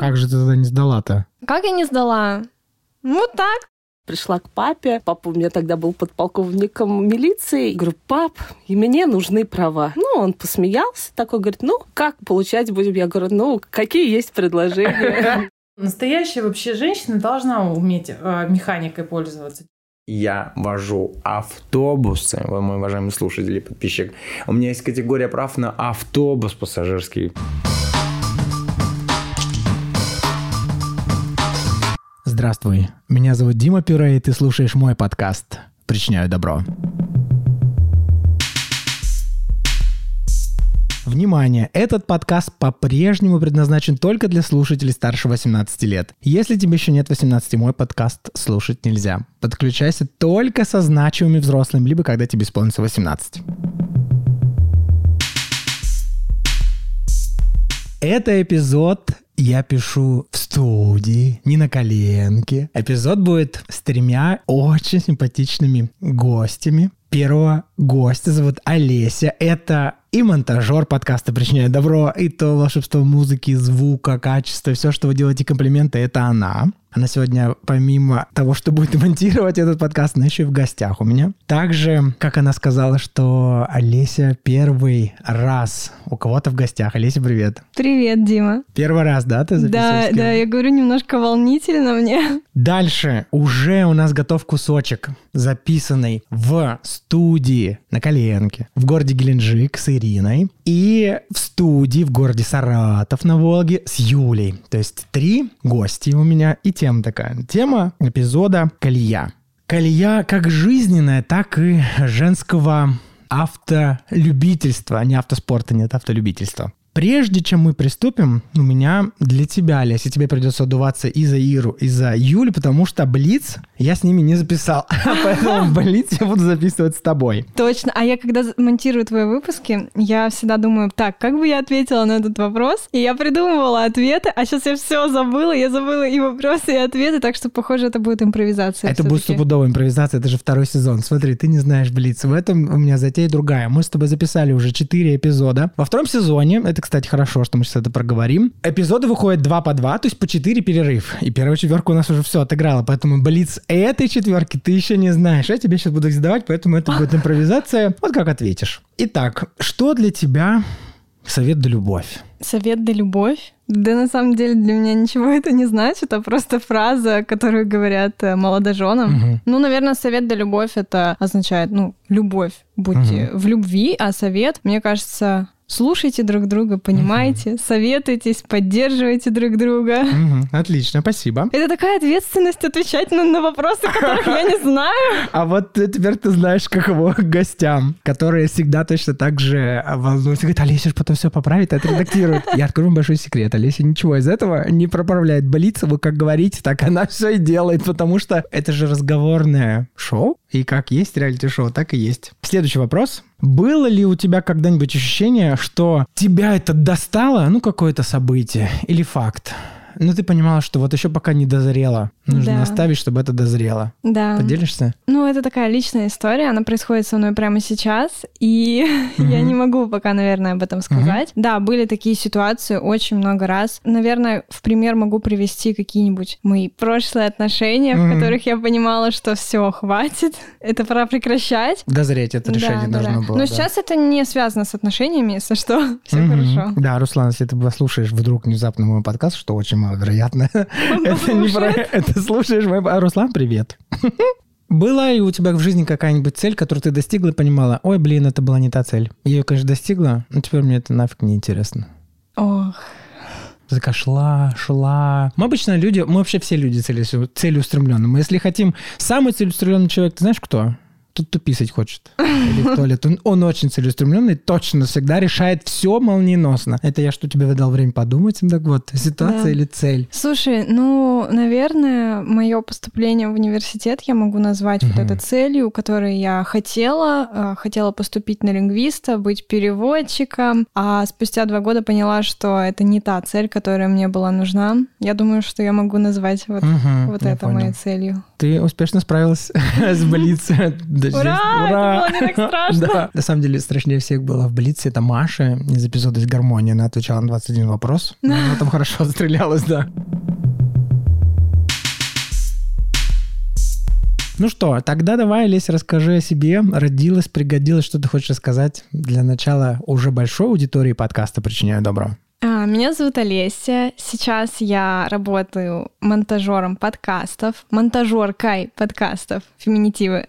Как же ты тогда не сдала-то? Как я не сдала? Ну так. Пришла к папе. Папа у меня тогда был подполковником милиции. Говорю, пап, и мне нужны права. Ну, он посмеялся, такой говорит, ну, как получать будем? Я говорю, ну, какие есть предложения? Настоящая вообще женщина должна уметь э, механикой пользоваться. Я вожу автобусы, вы, мой уважаемый слушатель и подписчик. У меня есть категория прав на автобус пассажирский. Здравствуй, меня зовут Дима Пюре, и ты слушаешь мой подкаст «Причиняю добро». Внимание! Этот подкаст по-прежнему предназначен только для слушателей старше 18 лет. Если тебе еще нет 18, мой подкаст слушать нельзя. Подключайся только со значимыми взрослыми, либо когда тебе исполнится 18. Это эпизод я пишу в студии, не на коленке. Эпизод будет с тремя очень симпатичными гостями. Первого гостя зовут Олеся. Это и монтажер подкаста «Причиняет добро», и то волшебство музыки, звука, качества, все, что вы делаете комплименты, это она. Она сегодня, помимо того, что будет монтировать этот подкаст, она еще и в гостях у меня. Также, как она сказала, что Олеся первый раз у кого-то в гостях. Олеся, привет. Привет, Дима. Первый раз, да, ты записываешь? Да, да, я говорю, немножко волнительно мне. Дальше уже у нас готов кусочек, записанный в студии на коленке в городе Геленджик с Ириной и в студии в городе Саратов на Волге с Юлей. То есть три гости у меня и тема такая. Тема эпизода «Колея». Колея как жизненная, так и женского автолюбительства, а не автоспорта, нет, автолюбительства. Прежде чем мы приступим, у меня для тебя, Леся, тебе придется одуваться и за Иру, и за Юлю, потому что Блиц я с ними не записал. Поэтому Блиц я буду записывать с тобой. Точно. А я когда монтирую твои выпуски, я всегда думаю, так, как бы я ответила на этот вопрос? И я придумывала ответы, а сейчас я все забыла. Я забыла и вопросы, и ответы, так что, похоже, это будет импровизация. Это будет стопудовая импровизация, это же второй сезон. Смотри, ты не знаешь Блиц. В этом у меня затея другая. Мы с тобой записали уже четыре эпизода. Во втором сезоне, это это, кстати, хорошо, что мы сейчас это проговорим. Эпизоды выходят два по два, то есть по четыре перерыв. И первая четверка у нас уже все отыграла, поэтому Блиц этой четверки ты еще не знаешь. Я тебе сейчас буду их задавать, поэтому это будет импровизация. Вот как ответишь. Итак, что для тебя совет да любовь? Совет да любовь? Да на самом деле для меня ничего это не значит, а просто фраза, которую говорят э, молодоженам. Угу. Ну, наверное, совет да любовь это означает, ну, любовь, будьте угу. в любви, а совет, мне кажется, слушайте друг друга, понимаете, угу. советуйтесь, поддерживайте друг друга. Угу. Отлично, спасибо. Это такая ответственность отвечать на, на вопросы, которых я не знаю. А вот теперь ты знаешь, каково гостям, которые всегда точно так же волнуются. Говорят, Олеся потом все поправит, отредактирует. Я открою вам большой секрет. Олеся ничего из этого не проправляет. Болится, вы как говорите, так она все и делает, потому что это же разговорное шоу. И как есть реалити-шоу, так и есть. Следующий вопрос. Было ли у тебя когда-нибудь ощущение, что тебя это достало, ну, какое-то событие или факт? Ну, ты понимала, что вот еще пока не дозрело. Нужно да. оставить, чтобы это дозрело. Да. Поделишься? Ну, это такая личная история, она происходит со мной прямо сейчас, и угу. я не могу пока, наверное, об этом сказать. Угу. Да, были такие ситуации очень много раз. Наверное, в пример могу привести какие-нибудь мои прошлые отношения, угу. в которых я понимала, что все, хватит, это пора прекращать. Дозреть это решение да, должно да. было. Но да. сейчас это не связано с отношениями, если что, все угу. хорошо. Да, Руслан, если ты послушаешь вдруг внезапно мой подкаст, что очень маловероятно, это не про это слушаешь мой... А, Руслан, привет. Была ли у тебя в жизни какая-нибудь цель, которую ты достигла и понимала, ой, блин, это была не та цель? Я ее, конечно, достигла, но теперь мне это нафиг не интересно. Ох. Ты такая шла, шла. Мы обычно люди, мы вообще все люди целеустремленные. Мы если хотим... Самый целеустремленный человек, ты знаешь кто? Тут туписать хочет. Или в туалет. Он, он очень целеустремленный, точно всегда решает все молниеносно. Это я что тебе выдал время подумать? Так вот, ситуация да. или цель? Слушай, ну, наверное, мое поступление в университет я могу назвать угу. вот этой целью, которой я хотела. Э, хотела поступить на лингвиста, быть переводчиком, а спустя два года поняла, что это не та цель, которая мне была нужна. Я думаю, что я могу назвать вот, угу, вот это понял. моей целью. Ты успешно справилась с Блиц Здесь- Ура! Это было не так страшно. Да. На самом деле, страшнее всех было в Блице. Это Маша из эпизода из гармонии. Она отвечала на 21 вопрос. Она там хорошо отстрелялась, да. Ну что, тогда давай, Лесь, расскажи о себе. Родилась, пригодилась, что ты хочешь рассказать для начала уже большой аудитории подкаста «Причиняю добро». А, Меня зовут Олеся. Сейчас я работаю монтажером подкастов, монтажеркой подкастов, феминитивы.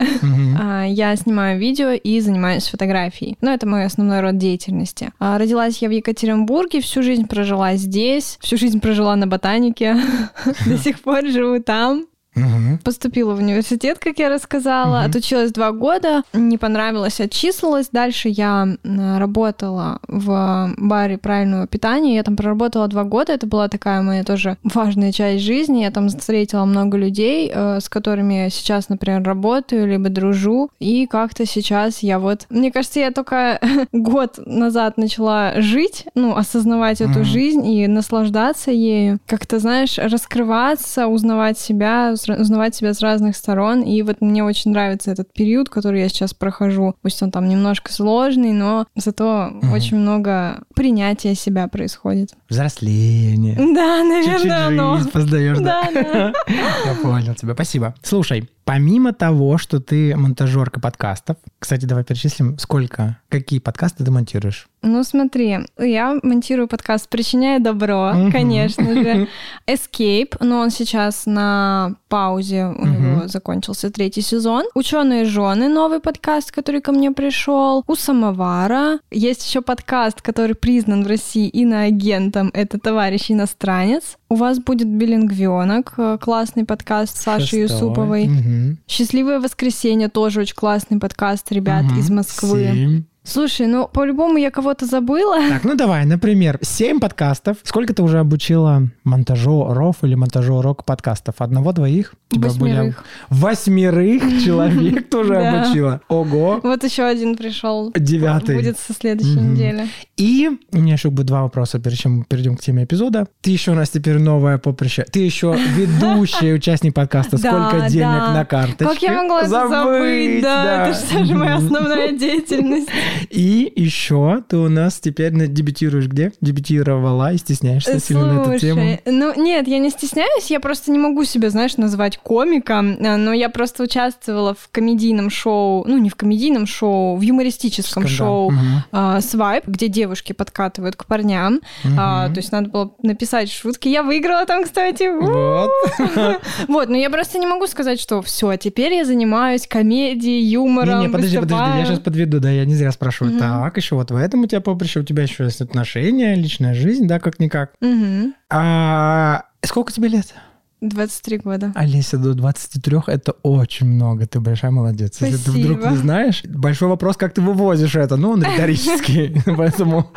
А, Я снимаю видео и занимаюсь фотографией. Но это мой основной род деятельности. А, Родилась я в Екатеринбурге, всю жизнь прожила здесь, всю жизнь прожила на ботанике. До сих пор живу там. Мгм. Поступила в университет, как я рассказала, отучилась два года, не понравилось, отчислилась. Дальше я работала в баре правильного питания. Я там проработала два года. Это была такая моя тоже важная часть жизни. Я там встретила много людей, э, с которыми я сейчас, например, работаю, либо дружу. И как-то сейчас я вот... Мне кажется, я только год назад начала жить, ну, осознавать эту Мгм. жизнь и наслаждаться ею. Как-то, знаешь, раскрываться, узнавать себя, узнавать себя с разных сторон. И вот мне очень нравится этот период, который я сейчас прохожу. Пусть он там немножко сложный, но зато Мгм. очень много принятия себя происходит. Взросление. Да, Чуть-чуть наверное, оно. жизнь поздаешь, да? Да, да. Я понял тебя. Спасибо. Слушай, помимо того, что ты монтажерка подкастов, кстати, давай перечислим, сколько, какие подкасты ты монтируешь? Ну, смотри, я монтирую подкаст «Причиняя добро», Мгм. конечно же. Escape, но он сейчас на паузе, у Мгм. него закончился третий сезон. «Ученые жены» — новый подкаст, который ко мне пришел. У «Самовара». Есть еще подкаст, который признан в России иноагентом. Это «Товарищ иностранец». У вас будет «Билингвенок», э, классный подкаст Саши. Юсуповой. Мгм. «Счастливое воскресенье» тоже очень классный подкаст ребят Мгм. из Москвы. Семь. Слушай, ну по-любому я кого-то забыла. Так, ну давай, например, семь подкастов. Сколько ты уже обучила монтажеров или монтажерок подкастов? Одного, двоих? Восьмерых. Восьмерых человек тоже обучила. Ого. Вот еще один пришел. Девятый. Будет со следующей недели. И у меня еще будет два вопроса, перед чем перейдем к теме эпизода. Ты еще у нас теперь новая поприще. Ты еще ведущий участник подкаста «Сколько денег на карточке?» Как я могла забыть? Да, это же моя основная деятельность. И еще ты у нас теперь дебютируешь где? Дебютировала и стесняешься сильно на эту тему. Слушай, ну нет, я не стесняюсь, я просто не могу себя, знаешь, назвать комиком, а, но я просто участвовала в комедийном шоу, ну не в комедийном шоу, в юмористическом Скандал. шоу Мгм. а, «Свайп», где девушки подкатывают к парням. А, Мгм. то есть надо было написать шутки. Я выиграла там, кстати. Вот. Вот, но я просто не могу сказать, что все, теперь я занимаюсь комедией, юмором, Не-не, подожди, подожди, я сейчас подведу, да, я не зря спрашиваю. Мгм. Так, еще вот в этом у тебя поприще, у тебя еще есть отношения, личная жизнь, да, как-никак. Мгм. А сколько тебе лет? 23 года. Олеся, до 23 это очень много, ты большая молодец. Если ты вдруг Спасибо. не знаешь, большой вопрос, как ты вывозишь это, ну, он риторический, поэтому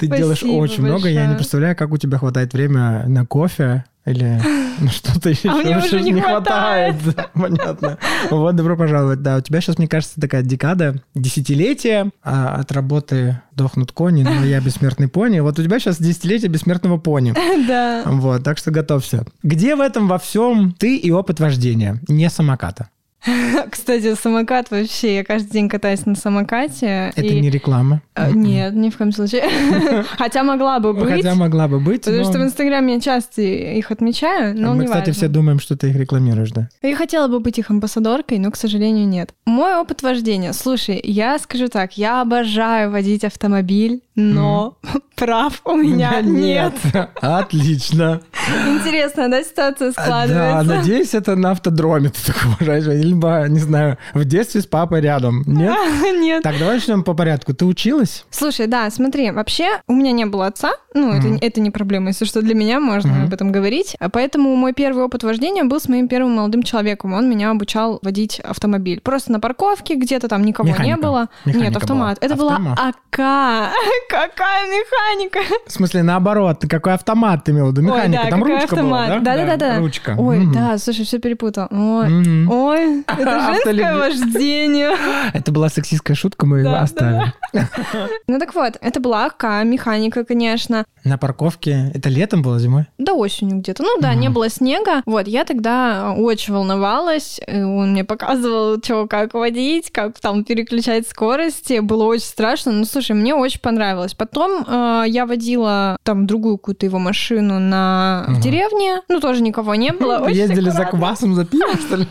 ты делаешь Спасибо очень много, я не представляю, как у тебя хватает времени на кофе или на что-то еще. А мне уже не хватает. Понятно. Вот, добро пожаловать. Да, у тебя сейчас, мне кажется, такая декада, десятилетие а, от работы «Дохнут кони», но я бессмертный пони. Вот у тебя сейчас десятилетие бессмертного пони. Да. Вот, так что готовься. Где в этом во всем ты и опыт вождения, не самоката? Кстати, самокат вообще, я каждый день катаюсь на самокате. Это и- не реклама. А, Нет, ни в коем случае. Хотя могла бы быть. Хотя могла бы быть. Потому но что в Инстаграме я часто их отмечаю, но Мы, не кстати, важно. все думаем, что ты их рекламируешь, да? Я хотела бы быть их амбассадоркой, но, к сожалению, нет. Мой опыт вождения. Слушай, я скажу так, я обожаю водить автомобиль, но прав у меня нет. Отлично. Интересная, да, ситуация Да, складывается? надеюсь, это на автодроме ты так уважаешь. Либо, не знаю, в детстве с папой рядом. Нет? Нет. Так, давай начнем по порядку. Ты училась? Слушай, да, смотри, вообще у меня не было отца, ну, это, это не проблема, если что, для меня можно об этом говорить. А Поэтому мой первый опыт вождения был с моим первым молодым человеком. Он меня обучал водить автомобиль. Просто на парковке, где-то там никого не Механика. было. Механика Нет, автомат. была. Это была Автомат. АК. Какая механика? В смысле, наоборот, какой автомат ты имел в виду? Механика, Ой, да, там ручка автомат. была, да? Да-да-да. Ручка. Ой, Мгм. да, слушай, все перепутал. Ой, Мгм. ой, Это женское вождение. Это была сексистская шутка, мы его оставим. Ну так вот, это была АК, механика, конечно. На парковке. Это летом было, зимой? Да, осенью где-то. Ну да, не было снега. Вот, я тогда очень волновалась. Э, он мне показывал, что, как водить, как там переключать скорости. Было очень страшно. Ну, слушай, мне очень понравилось. Потом э, я водила там другую какую-то его машину на... в деревне. Ну, тоже никого не было. Ездили за квасом, за пивом, что ли?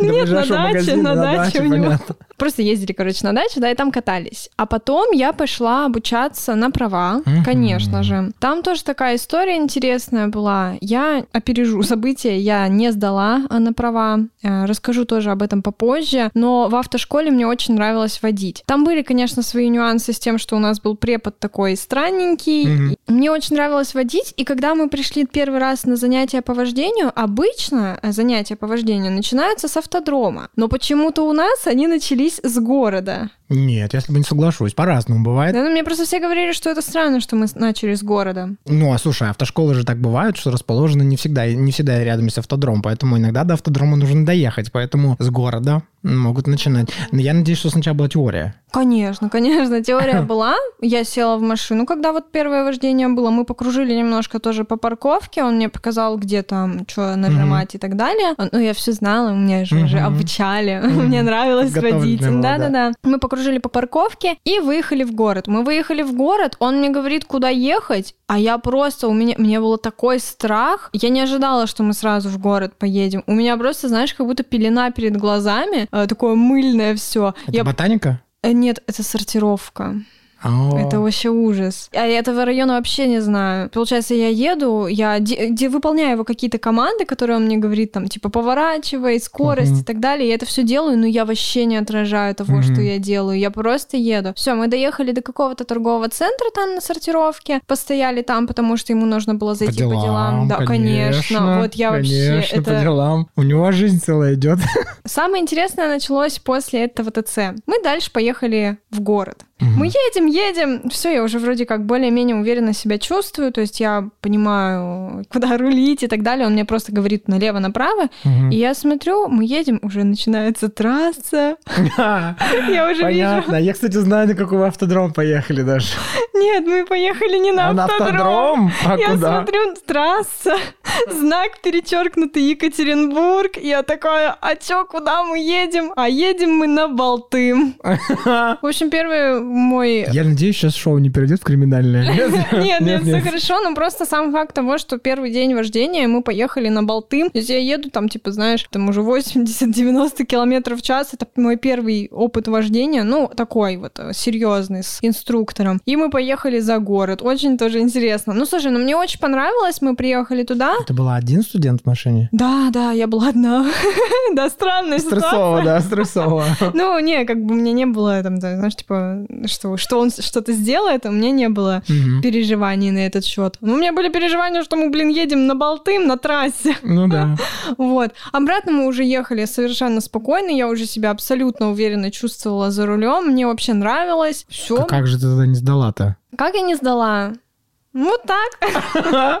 Нет, на даче, на даче у него. Просто ездили, короче, на дачу, да, и там катались. А потом я пошла обучаться на права, Мгм. конечно же. Там тоже такая история интересная была. Я опережу события, я не сдала а, на права. Э, Расскажу тоже об этом попозже. Но в автошколе мне очень нравилось водить. Там были, конечно, свои нюансы с тем, что у нас был препод такой странненький. Мгм. Мне очень нравилось водить, и когда мы пришли первый раз на занятия по вождению, обычно э, занятия по вождению начинаются с автодрома, но почему-то у нас они начались с города. Нет, я с тобой не соглашусь. По-разному бывает. Да, ну, мне просто все говорили, что это странно, что мы начали с города. Ну, а слушай, автошколы же так бывают, что расположены не всегда, не всегда рядом с автодромом, поэтому иногда до автодрома нужно доехать, поэтому с города могут начинать. Но я надеюсь, что сначала была теория. Конечно, конечно, теория была. Я села в машину, когда вот первое вождение было. Мы покружили немножко тоже по парковке. Он мне показал, где там что нажимать и так далее. Ну, я все знала, меня же уже Мгм. обучали. Мгм. Мне нравилось водить. Подготовленная была, Да-да-да. Мы покружили по парковке и выехали в город. Мы выехали в город, он мне говорит, куда ехать, а я просто, у меня, мне было такой страх. Я не ожидала, что мы сразу в город поедем. У меня просто, знаешь, как будто пелена перед глазами, э, такое мыльное все. Это Я ботаника? Э, Нет, это сортировка. О. Это вообще ужас. А я этого района вообще не знаю. Получается, я еду, я де- де- выполняю его какие-то команды, которые он мне говорит, там, типа, поворачивай, скорость Мгм. и так далее. Я это все делаю, но я вообще не отражаю того, Мгм. что я делаю. Я просто еду. Все, мы доехали до какого-то торгового центра там на сортировке, постояли там, потому что ему нужно было зайти по делам. Да, конечно. Вот я вообще конечно, по это делам. У него жизнь целая идет. Самое интересное началось после этого ТЦ. Мы дальше поехали в город. Мы едем, едем. Все, я уже вроде как более-менее уверенно себя чувствую. То есть я понимаю, куда рулить и так далее. Он мне просто говорит налево-направо. И я смотрю, мы едем, уже начинается трасса. Я уже. Понятно. Я, кстати, знаю, на какой автодром поехали даже. Нет, мы поехали не на А автодром. А Я куда? смотрю, трасса, знак перечеркнутый Екатеринбург. Я такая, а чё, куда мы едем? А едем мы на Балтым. В общем, первый мой... Я надеюсь, сейчас шоу не перейдет в криминальное. Нет, нет, все хорошо, но просто сам факт того, что первый день вождения мы поехали на Балтым. То есть я еду там, типа, знаешь, там уже 80-90 километров в час. Это мой первый опыт вождения, ну, такой вот э, серьезный, с инструктором. И мы поехали за город. Очень тоже интересно. Ну, слушай, ну мне очень понравилось, мы приехали туда. Это был один студент в машине? Да, да, я была одна. Да, странная Стрессово, да, стрессово. Ну, не, как бы мне не было там, знаешь, типа, что, что он что-то сделает, а у меня не было Мгм. переживаний на этот счет. Ну, у меня были переживания, что мы, блин, едем на Балтым, на трассе. Ну да. Вот. Обратно мы уже ехали совершенно спокойно, я уже себя абсолютно уверенно чувствовала за рулем, мне вообще нравилось. Все. Как же ты тогда не сдала-то? Как я не сдала? Ну, так.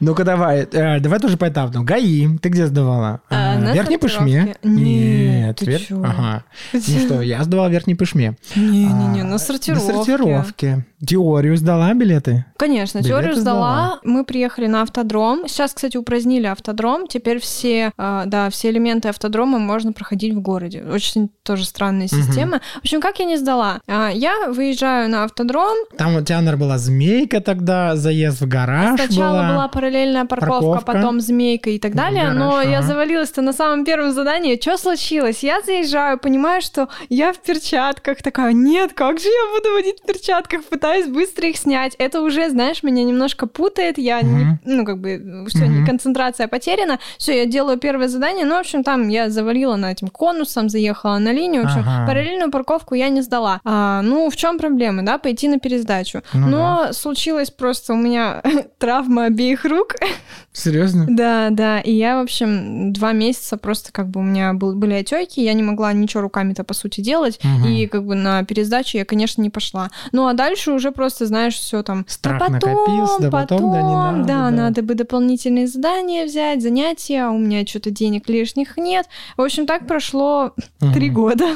Ну-ка давай, э, давай тоже поэтапно. ГАИ, ты где сдавала? А, А, на Верхней Пышме? Нет, ты? Ага. Ну что, я сдавал в Верхней Пышме. Не-не-не, А, на сортировке. На сортировке. Теорию сдала билеты? Конечно, теорию сдала. Мы приехали на автодром. Сейчас, кстати, упразднили автодром. Теперь все, э, да, все элементы автодрома можно проходить в городе. Очень тоже странная система. В общем, как я не сдала? А, Я выезжаю на автодром. Там у тебя, наверное, была змейка тогда, заезд в гараж Сначала была. была параллельная парковка, Парковка. потом змейка и так далее. Гараж, но я ага. завалилась-то на самом первом задании. Что случилось? Я заезжаю, понимаю, что я в перчатках. Такая, нет, как же я буду водить в перчатках? Пытаюсь быстро их снять. Это уже, знаешь, меня немножко путает. Я, не- Мгм. ну, как бы, все, Мгм. концентрация потеряна. Все, я делаю первое задание. Ну, в общем, там я завалила на этим конусом, заехала на линию. В общем, Ага. параллельную парковку я не сдала. А, ну, в чем проблема, да? Пойти на пересдачу. Ну Но случилось просто просто у меня травма обеих рук. Серьезно? Да, да. И я, в общем, два месяца просто как бы у меня был, были отеки, я не могла ничего руками-то по сути делать. Мгм. И как бы на пересдачу я, конечно, не пошла. Ну а дальше уже просто, знаешь, все там. Страх «Да потом, накопился, да потом, да не надо, Да, да». надо бы дополнительные задания взять, занятия, а у меня что-то денег лишних нет. В общем, так прошло три Мгм. года.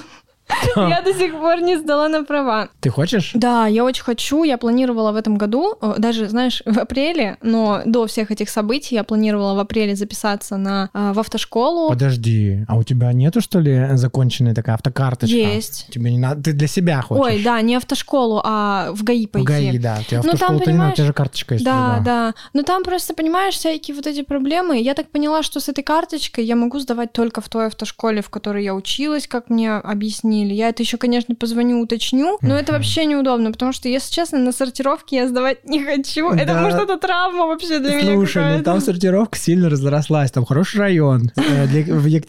Я до сих пор не сдала на права. Ты хочешь? Да, я очень хочу. Я планировала в этом году, э, даже, знаешь, в апреле, но до всех этих событий я планировала в апреле записаться на, э, в автошколу. Подожди, а у тебя нету, что ли, законченной такая автокарточка? Есть. Тебе не надо, ты для себя хочешь? Ой, да, не автошколу, а в ГАИ В пойти. ГАИ, да. У тебя Ну, там, автошкола-то не надо, у тебя же карточка есть. Да, уже, да. Но там просто, понимаешь, всякие вот эти проблемы. Я так поняла, что с этой карточкой я могу сдавать только в той автошколе, в которой я училась, как мне объяснили. Я это еще, конечно, позвоню, уточню, но это вообще неудобно, потому что, если честно, на сортировке я сдавать не хочу. Это Да. может это травма вообще для меня Слушай, ну там сортировка сильно разрослась, там хороший район. Э,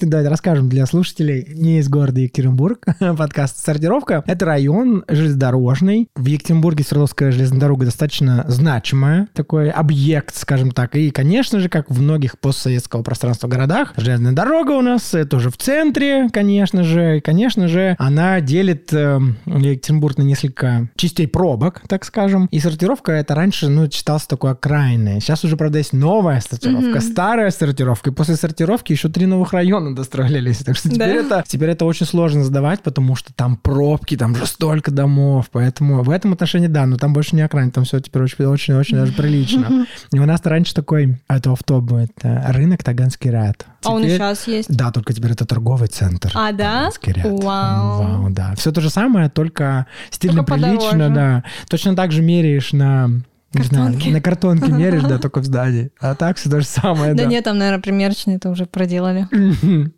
Давай расскажем для слушателей не из города Екатеринбург. Подкаст «Сортировка». Это район железнодорожный. В Екатеринбурге Свердловская железная дорога достаточно значимая, такой объект, скажем так. И, конечно же, как в многих постсоветского пространства городах, железная дорога у нас э, тоже в центре, конечно же. И, конечно же, она делит э, Екатеринбург на несколько частей пробок, так скажем. И сортировка это раньше, ну, считалось такой окраинной. Сейчас уже, правда, есть новая сортировка, Мгм. старая сортировка. И после сортировки еще три новых района достроились. Так что теперь, Да. это, теперь это очень сложно сдавать, потому что там пробки, там же столько домов. Поэтому в этом отношении, да, но там больше не окраин, там все теперь очень-очень даже прилично. И у нас раньше такой, это офф будет, рынок Таганский ряд. А он и Теперь- сейчас есть. Да, только теперь это торговый центр. А, да? Ряд. Вау. Вау, да. Все то же самое, только стильно Только прилично, подороже. да. Точно так же меряешь на... Не знаю, Картонке. на картонке меришь, да, только в здании. А так все то же самое, Да да. нет, там, наверное, примерочные это уже проделали.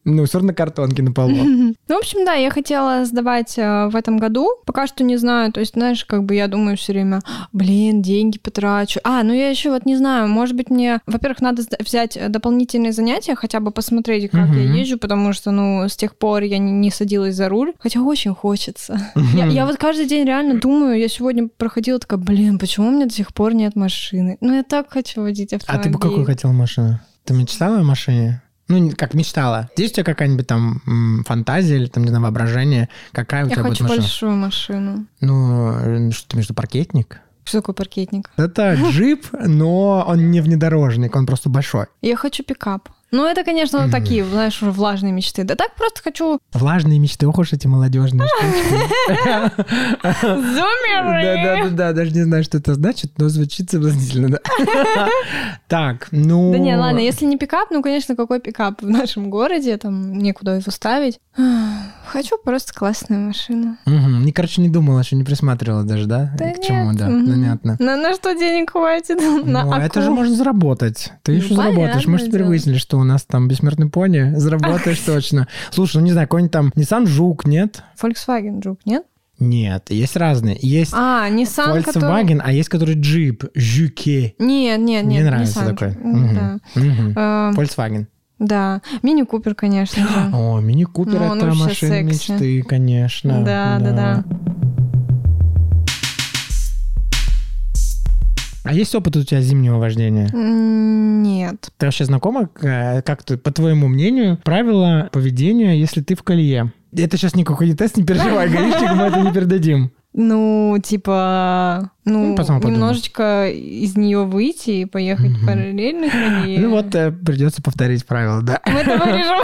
Ну, все равно картонки на полу. Ну, в общем, да, я хотела сдавать э, в этом году. Пока что не знаю. То есть, знаешь, как бы я думаю все время, блин, деньги потрачу. А, ну я еще вот не знаю, может быть, мне, во-первых, надо взять дополнительные занятия, хотя бы посмотреть, как я езжу, потому что, ну, с тех пор я не, садилась за руль, хотя очень хочется. Я, вот каждый день реально думаю, я сегодня проходила такая, блин, почему у меня до сих пор нет машины? Ну, я так хочу водить А автомобиль. ты бы какую хотел машину? Ты мечтала о машине? Ну, как мечтала. Есть у тебя какая-нибудь там фантазия или там, не знаю, воображение? Какая у Я тебя будет хочу машина? большую машину. Ну, э, что-то между паркетник? Что такое паркетник? Это джип, но он не внедорожник, он просто большой. Я хочу пикап. Ну, это, конечно, вот такие, знаешь, уже влажные мечты. Да так просто хочу Влажные мечты, ох уж эти молодежные штучки. зумеры! Да-да-да, даже не знаю, что это значит, но звучит соблазнительно, да. Так, ну... Да не, ладно, если не пикап, ну, конечно, какой пикап в нашем городе, там некуда его ставить. Хочу просто классную машину. Мгм. Не, короче, не думала, еще не присматривала даже, да? Да К чему, да, понятно. На, что денег хватит? На Ну, это же можно заработать. Ты Ну, еще заработаешь. Мы же теперь выяснили, что у нас там бессмертный пони. Заработаешь точно. Слушай, ну не знаю, какой-нибудь там Nissan Жук, нет? Volkswagen Juke, нет? Нет, есть разные. Есть А, Nissan, который... Volkswagen, а есть который джип, Жюке. Нет, нет, нет, Мне нравится Nissan такой. Да. Э, Volkswagen. Да, Мини Купер, конечно же. О, Мини Купер Ну, это машина мечты, конечно. Да, да, да. А есть опыт у тебя зимнего вождения? Нет. Ты вообще знакома, э, как ты, по твоему мнению, правила поведения, если ты в колее? Это сейчас никакой не тест, не переживай, гаишник, мы это не передадим. Ну, типа, ну, Ну, потом немножечко из нее выйти и поехать Мгм. параллельно колее. Ну вот э, придется повторить правила, да. Мы это вырежем.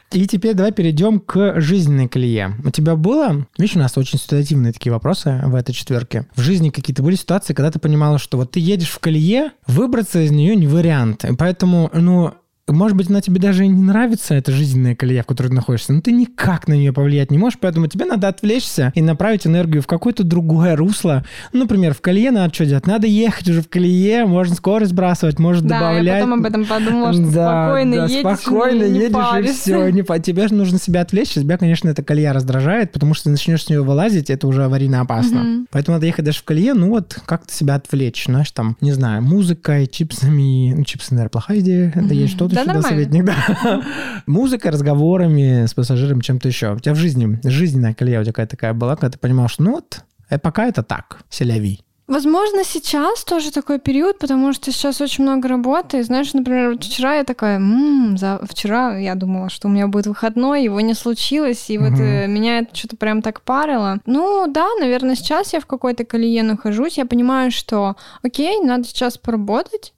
И теперь давай перейдем к жизненной колее. У тебя было, видишь, у нас очень ситуативные такие вопросы в этой четверке. В жизни какие-то были ситуации, когда ты понимала, что вот ты едешь в колее, выбраться из нее не вариант. И поэтому, ну, может быть, она тебе даже и не нравится, эта жизненная колея, в которой ты находишься, но ты никак на нее повлиять не можешь, поэтому тебе надо отвлечься и направить энергию в какое-то другое русло. Ну, например, в колее надо что делать? Надо ехать уже в колее, можно скорость сбрасывать, можно Да, я добавлять. потом об этом подумала, что Да, спокойно да, едешь, спокойно не, не едешь, и паришься. все. Не, по- тебе же нужно себя отвлечь. Тебя, конечно, эта колея раздражает, потому что ты начнешь с нее вылазить, это уже аварийно опасно. Мгм. Поэтому надо ехать даже в колее, ну вот как-то себя отвлечь, знаешь, там, не знаю, музыкой, чипсами. Ну, чипсы, наверное, плохая идея. Это есть что-то Да, нормально. советник, да. Музыкой, разговорами с пассажиром, чем-то еще. У тебя в жизни, жизненная колея у тебя какая-то такая была, когда ты понимал, что ну вот, э, пока это так, селяви. Возможно, сейчас тоже такой период, потому что сейчас очень много работы. Знаешь, например, вот вчера я такая, м-м, за... вчера я думала, что у меня будет выходной, его не случилось, и вот э, меня это что-то прям так парило. Ну да, наверное, сейчас я в какой-то колее нахожусь, я понимаю, что окей, надо сейчас поработать,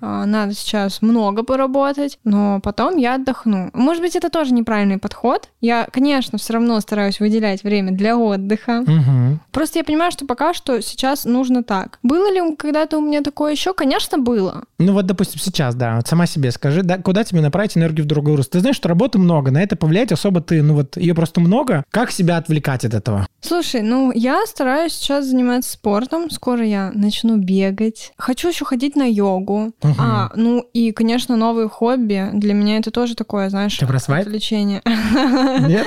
А, надо сейчас много поработать, но потом я отдохну. Может быть, это тоже неправильный подход. Я, конечно, все равно стараюсь выделять время для отдыха. Мгм. Просто я понимаю, что пока что сейчас нужно так. Было ли когда-то у меня такое еще? Конечно, было. Ну вот, допустим, сейчас, да, вот сама себе скажи, да, куда тебе направить энергию в другой русло? Ты знаешь, что работы много, на это повлиять особо ты, ну вот, ее просто много. Как себя отвлекать от этого? Слушай, ну я стараюсь сейчас заниматься спортом. Скоро я начну бегать. Хочу еще ходить на йогу. Мгм. А, ну и, конечно, новые хобби. Для меня это тоже такое, знаешь, Ты про свайп? отвлечение. Нет?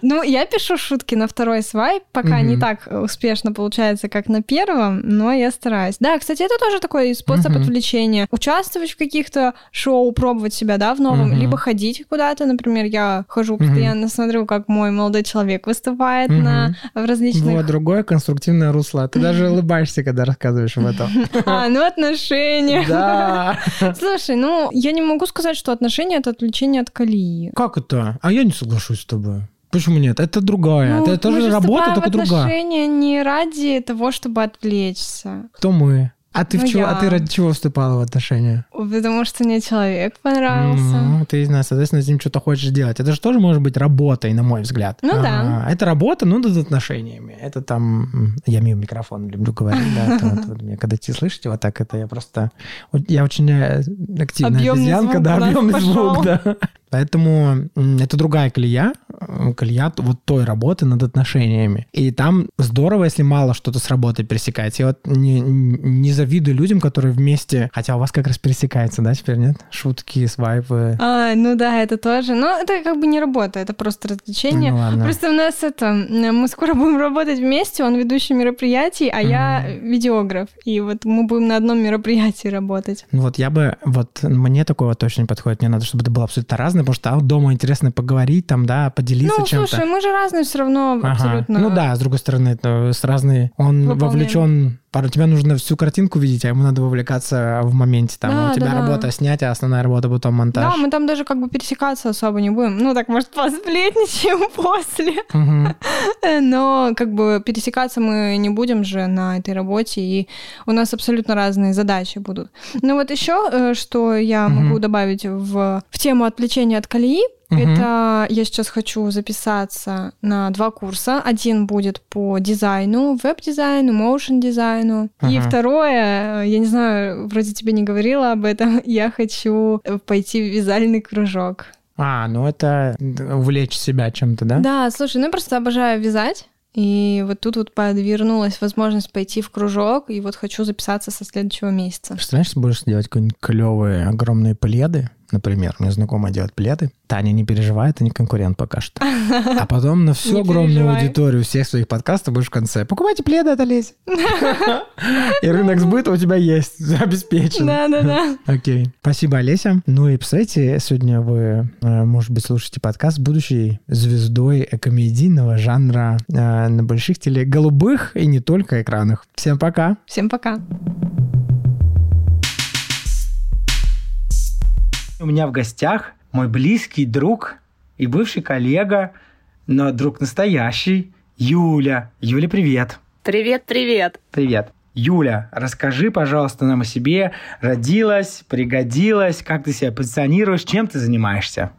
Ну, я пишу шутки на второй свайп, пока не так успешно получается, как на первом, но я стараюсь. Да, кстати, это тоже такой способ отвлечения. Участвовать в каких-то шоу, пробовать себя, да, в новом, либо ходить куда-то, например, я хожу постоянно, смотрю, как мой молодой человек выступает на в различных... Вот, другое конструктивное русло. Ты даже улыбаешься, когда рассказываешь об этом. А, ну отношения. Да. Слушай, ну, я не могу сказать, что отношения — это отвлечение от колеи. Как это? А я не соглашусь с тобой. Почему нет? Это другая. Ну, это тоже же работа, только другая. отношения не ради того, чтобы отвлечься. Кто мы? А ты в Ну, чего? А я. ты ради чего вступала в отношения? Потому что мне человек понравился. Ну, ты, соответственно, с ним что-то хочешь делать. Это же тоже может быть работой, на мой взгляд. Ну да. А, Это работа, ну, над отношениями. Это там... Я мимо микрофона люблю говорить, да. Когда те слышите вот так, это я просто... Я очень э, активная обезьянка, да, объемный звук, да. Поэтому это другая колея, колея вот той работы над отношениями. И там здорово, если мало что-то с работой пересекается. Я вот не, не завидую людям, которые вместе... Хотя у вас как раз пересекается, да, теперь нет? Шутки, свайпы. А, ну да, это тоже. Но это как бы не работа, это просто развлечение. Ну ладно. Просто у нас это, мы скоро будем работать вместе, он ведущий мероприятий, а я видеограф. И вот мы будем на одном мероприятии работать. Ну Вот я бы, вот мне такое вот точно не подходит. Мне надо, чтобы это было абсолютно разное, потому что а, дома интересно поговорить, там, да, поделиться ну, чем-то. слушай, мы же разные все равно Ага. абсолютно. Ну да, с другой стороны, это с разной... Он Выполняем. вовлечен... Пару тебе нужно всю картинку видеть, а ему надо вовлекаться в моменте. Там Да, у тебя да, да. работа снять, а основная работа потом монтаж. Да, мы там даже как бы пересекаться особо не будем. Ну, так, может, посплетничаем после. Мгм. Но как бы пересекаться мы не будем же на этой работе, и у нас абсолютно разные задачи будут. Ну вот еще, что я Мгм. могу добавить в, в тему отвлечения от колеи, Мгм. это я сейчас хочу записаться на два курса. Один будет по дизайну, веб-дизайну, моушен-дизайну. И Ага. второе, я не знаю, вроде тебе не говорила об этом, я хочу пойти в вязальный кружок. А, ну это увлечь себя чем-то, да? Да, слушай, ну я просто обожаю вязать. И вот тут вот подвернулась возможность пойти в кружок, и вот хочу записаться со следующего месяца. Представляешь, будешь делать какие-нибудь клевые огромные пледы, например, меня знакомая делает пледы, Таня не переживает, они конкурент пока что. А потом на всю Не огромную переживай. аудиторию всех своих подкастов будешь в конце. Покупайте пледы от Олеси. И рынок сбыта у тебя есть, обеспечен. Да-да-да. Окей. Спасибо, Олеся. Ну и, представляете, сегодня вы, э, может быть, слушаете подкаст будущей звездой комедийного жанра э, на больших теле голубых и не только экранах. Всем пока. Всем пока. У меня в гостях мой близкий друг и бывший коллега, но друг настоящий, Юля. Юля, привет. Привет, привет. Привет. Юля, расскажи, пожалуйста, нам о себе. Родилась, пригодилась, как ты себя позиционируешь, чем ты занимаешься?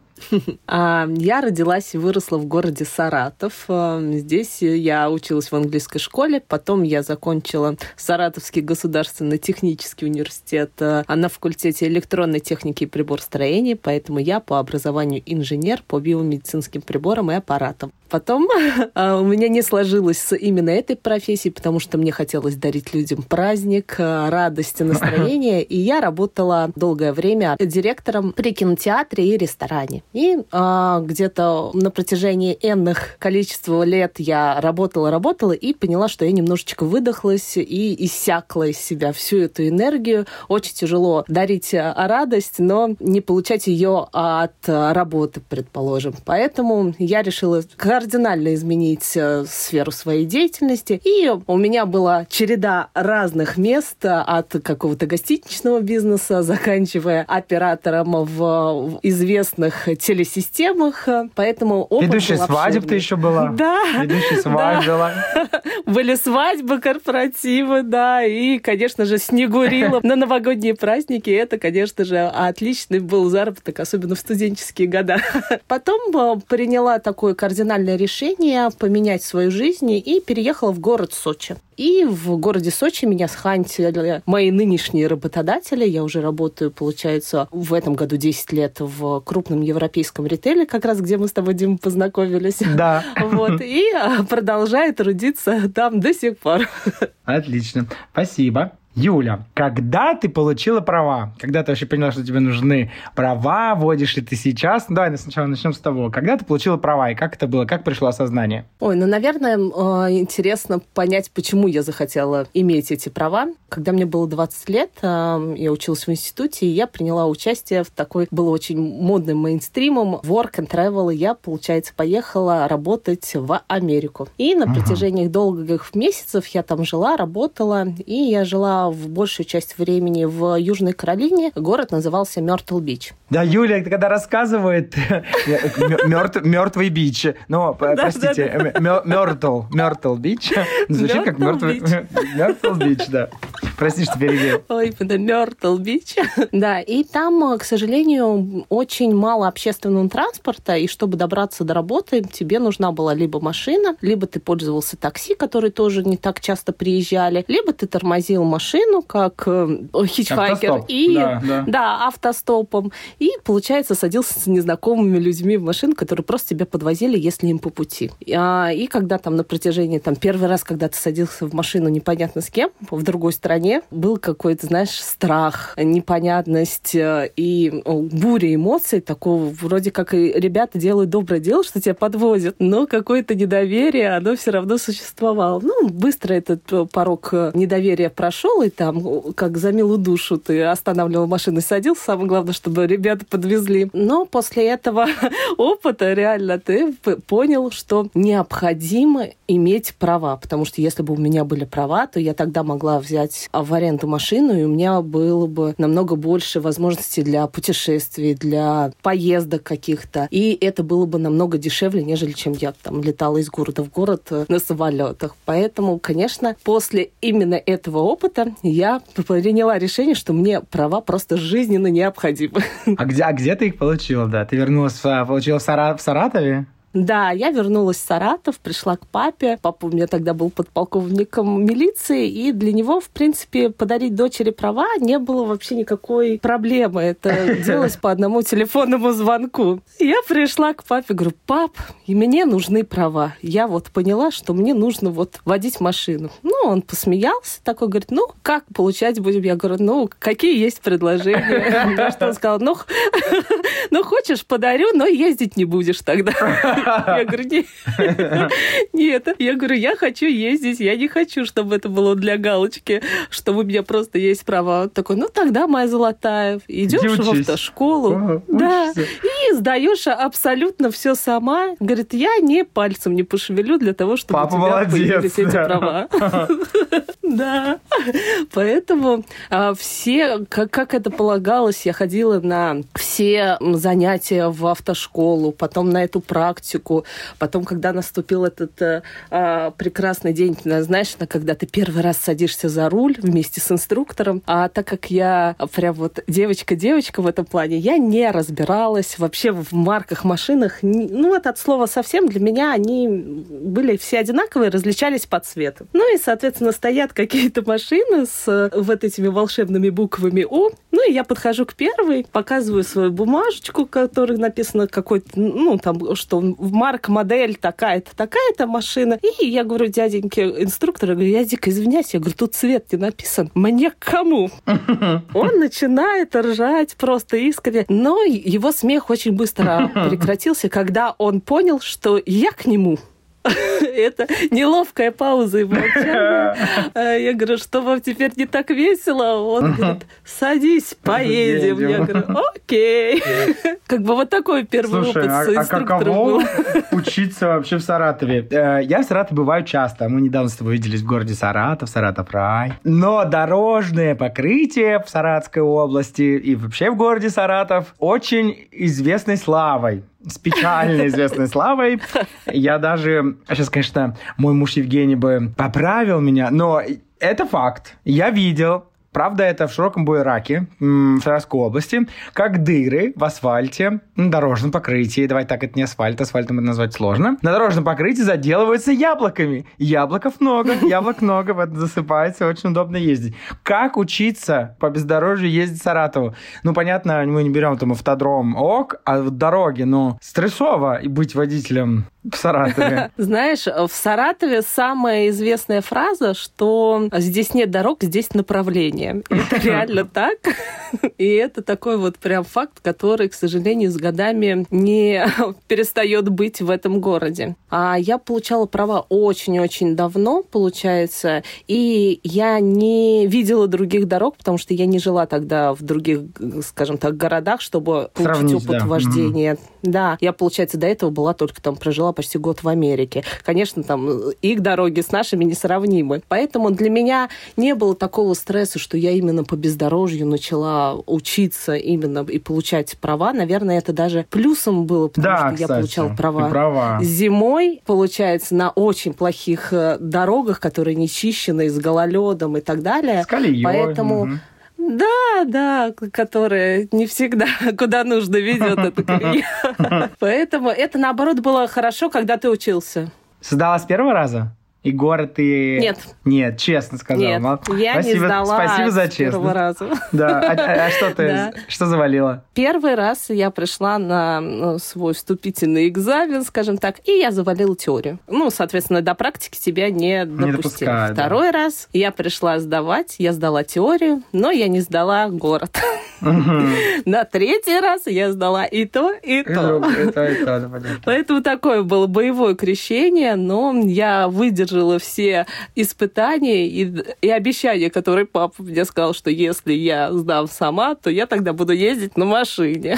А, Я родилась и выросла в городе Саратов. А, Здесь я училась в английской школе, потом я закончила Саратовский государственный технический университет а, на факультете электронной техники и приборостроения, поэтому я по образованию инженер по биомедицинским приборам и аппаратам. Потом а, у меня не сложилось с именно этой профессией, потому что мне хотелось дарить людям праздник, а, радость и настроение, и я работала долгое время директором при кинотеатре и ресторане. И а, где-то на протяжении энных количества лет я работала, работала и поняла, что я немножечко выдохлась и иссякла из себя всю эту энергию. Очень тяжело дарить а, радость, но не получать ее от работы, предположим. Поэтому я решила кардинально изменить а, сферу своей деятельности. И у меня была череда разных мест от какого-то гостиничного бизнеса, заканчивая оператором в известных телесистемах. Поэтому опыт Ведущая свадеб ты еще была. Да. Ведущая свадьбы была. Были свадьбы, корпоративы, да, и, конечно же, снегурила на новогодние праздники. Это, конечно же, отличный был заработок, особенно в студенческие года. Потом э, приняла такое кардинальное решение поменять свою жизнь и переехала в город Сочи. И в городе Сочи меня схантили мои нынешние работодатели. Я уже работаю, получается, в этом году 10 лет в крупном европейском ритейле, как раз где мы с тобой, Дима, познакомились. Да. Вот. И а, продолжаю трудиться там до сих пор. Отлично. Спасибо. Юля, когда ты получила права? Когда ты вообще поняла, что тебе нужны права? Водишь ли ты сейчас? Ну, давай сначала начнем с того. Когда ты получила права и как это было? Как пришло осознание? Ой, ну, наверное, а, интересно понять, почему я захотела иметь эти права. Когда мне было 20 лет, а, я училась в институте, и я приняла участие в такой, было очень модным мейнстримом, work and travel. И я, получается, поехала работать в Америку. И на протяжении долгих месяцев я там жила, работала, и я жила в большую часть времени в Южной Каролине. Город назывался Мертл Бич. Да, Юля, когда рассказывает мертвый beach, ну, простите, Мертл, Мертл Бич, звучит как мертвый Beach, да. Прости, что перебил. Ой, это Мертл Бич. Да, и там, к сожалению, очень мало общественного транспорта, и чтобы добраться до работы, тебе нужна была либо машина, либо ты пользовался такси, которые тоже не так часто приезжали, либо ты тормозил машину, как э, хичхайкер, Автостоп. и Да, да. да, автостопом. И, получается, садился с незнакомыми людьми в машину, которые просто тебя подвозили, если им по пути. А, И когда там на протяжении, там, первый раз, когда ты садился в машину непонятно с кем, в другой стране, был какой-то, знаешь, страх, непонятность э, и буря эмоций такого, вроде как и ребята делают доброе дело, что тебя подвозят, но какое-то недоверие, оно все равно существовало. Ну, быстро этот э, порог недоверия прошел, и там, как за милую душу, ты останавливал машину и садился. Самое главное, чтобы ребята подвезли. Но после этого опыта реально ты понял, что необходимо иметь права, потому что если бы у меня были права, то я тогда могла взять в аренду машину, и у меня было бы намного больше возможностей для путешествий, для поездок каких-то. И это было бы намного дешевле, нежели чем я там летала из города в город э, на самолетах. Поэтому, конечно, после именно этого опыта я приняла решение, что мне права просто жизненно необходимы. А где, а где ты их получила, да? Ты вернулась, в, получила в, Сара- в Саратове? Да, я вернулась в Саратов, пришла к папе. Папа у меня тогда был подполковником милиции, и для него, в принципе, подарить дочери права не было вообще никакой проблемы. Это делалось по одному телефонному звонку. Я пришла к папе, говорю, пап, и мне нужны права. Я вот поняла, что мне нужно вот водить машину. Ну, он посмеялся, такой говорит, ну, как получать будем? Я говорю, ну, какие есть предложения? На что он сказал, ну, ну, хочешь, подарю, но ездить не будешь тогда. Я говорю, нет. Нет. Я говорю, я хочу ездить, я не хочу, чтобы это было для галочки, что у меня просто есть право. Такой, ну тогда, моя золотая, идешь в автошколу. Ага, Да. учишься. И сдаешь абсолютно все сама. Говорит, я не пальцем не пошевелю для того, чтобы Папа у тебя молодец, появились эти права. Да. Поэтому а, все, как, это полагалось, я ходила на все занятия в автошколу, потом на эту практику, потом, когда наступил этот э, а, прекрасный день, на- знаешь, на- когда ты первый раз садишься за руль вместе с инструктором, а так как я прям вот девочка-девочка в этом плане, я не разбиралась вообще в марках машинах. Ну, вот от слова совсем для меня они были все одинаковые, различались по цвету. Ну и, соответственно, стоят какие-то машины с э, вот этими волшебными буквами О. Ну и я подхожу к первой, показываю свою бумажечку, в которой написано какой-то, ну, там, что марка, модель такая-то, такая-то машина. И я говорю дяденьке инструктору, говорю, я дико извиняюсь, я говорю, тут цвет не написан. Мне к кому? Он начинает ржать просто искренне. Но его смех очень быстро прекратился, когда он понял, что я к нему. Это неловкая пауза и молчание. А Я говорю, что вам теперь не так весело? Он говорит, садись, поедем. Я говорю, окей. Как бы вот такой первый Слушай, опыт а, а каково был. учиться вообще в Саратове? Э, Я в Саратове бываю часто. Мы недавно с тобой виделись в городе Саратов, Саратов рай. Но дорожное покрытие в Саратской области и вообще в городе Саратов очень известной славой. С печально известной славой. Я даже... Сейчас, конечно, мой муж Евгений бы поправил меня, но это факт. Я видел Правда, это в широком буераке в Саратовской области, как дыры в асфальте, на дорожном покрытии, давай так, это не асфальт, асфальтом это назвать сложно, на дорожном покрытии заделываются яблоками. Яблоков много, яблок много, вот засыпается, очень удобно ездить. Как учиться по бездорожью ездить в Саратову? Ну, понятно, мы не берем там автодром ок, а в дороге, ну, стрессово быть водителем в Саратове. Знаешь, в Саратове самая известная фраза, что здесь нет дорог, здесь направление. Это реально так. И это такой вот прям факт, который, к сожалению, с годами не перестает быть в этом городе. А я получала права очень-очень давно, получается, и я не видела других дорог, потому что я не жила тогда в других, скажем так, городах, чтобы получить Сравнить, опыт да. вождения. Да, я, получается, до этого была только там, прожила почти год в Америке. Конечно, там их дороги с нашими несравнимы. Поэтому для меня не было такого стресса, что я именно по бездорожью начала учиться именно и получать права. Наверное, это даже плюсом было, потому Да, что я кстати, получала ты права. права. Зимой, получается, на очень плохих э, дорогах, которые не чищены, с гололедом и так далее. С колеей. Поэтому Мгм. Да, да, которая не всегда куда нужно ведет эта колея. Поэтому это, наоборот, было хорошо, когда ты учился. Сдала с первого раза? И город ты... Нет. Нет, честно сказал. Нет, Мол- я не спасибо, сдала Спасибо за с первого честность. раза. Да. А, а- а что ты, Да. что завалила? Первый раз я пришла на ну, свой вступительный экзамен, скажем так, и я завалила теорию. Ну, соответственно, до практики тебя не допустили. да. Второй раз я пришла сдавать, я сдала теорию, но я не сдала город. На третий раз я сдала и то, и то. да. Поэтому такое было боевое крещение, но я выдержала все испытания и, и обещания, которые папа мне сказал, что если я сдам сама, то я тогда буду ездить на машине.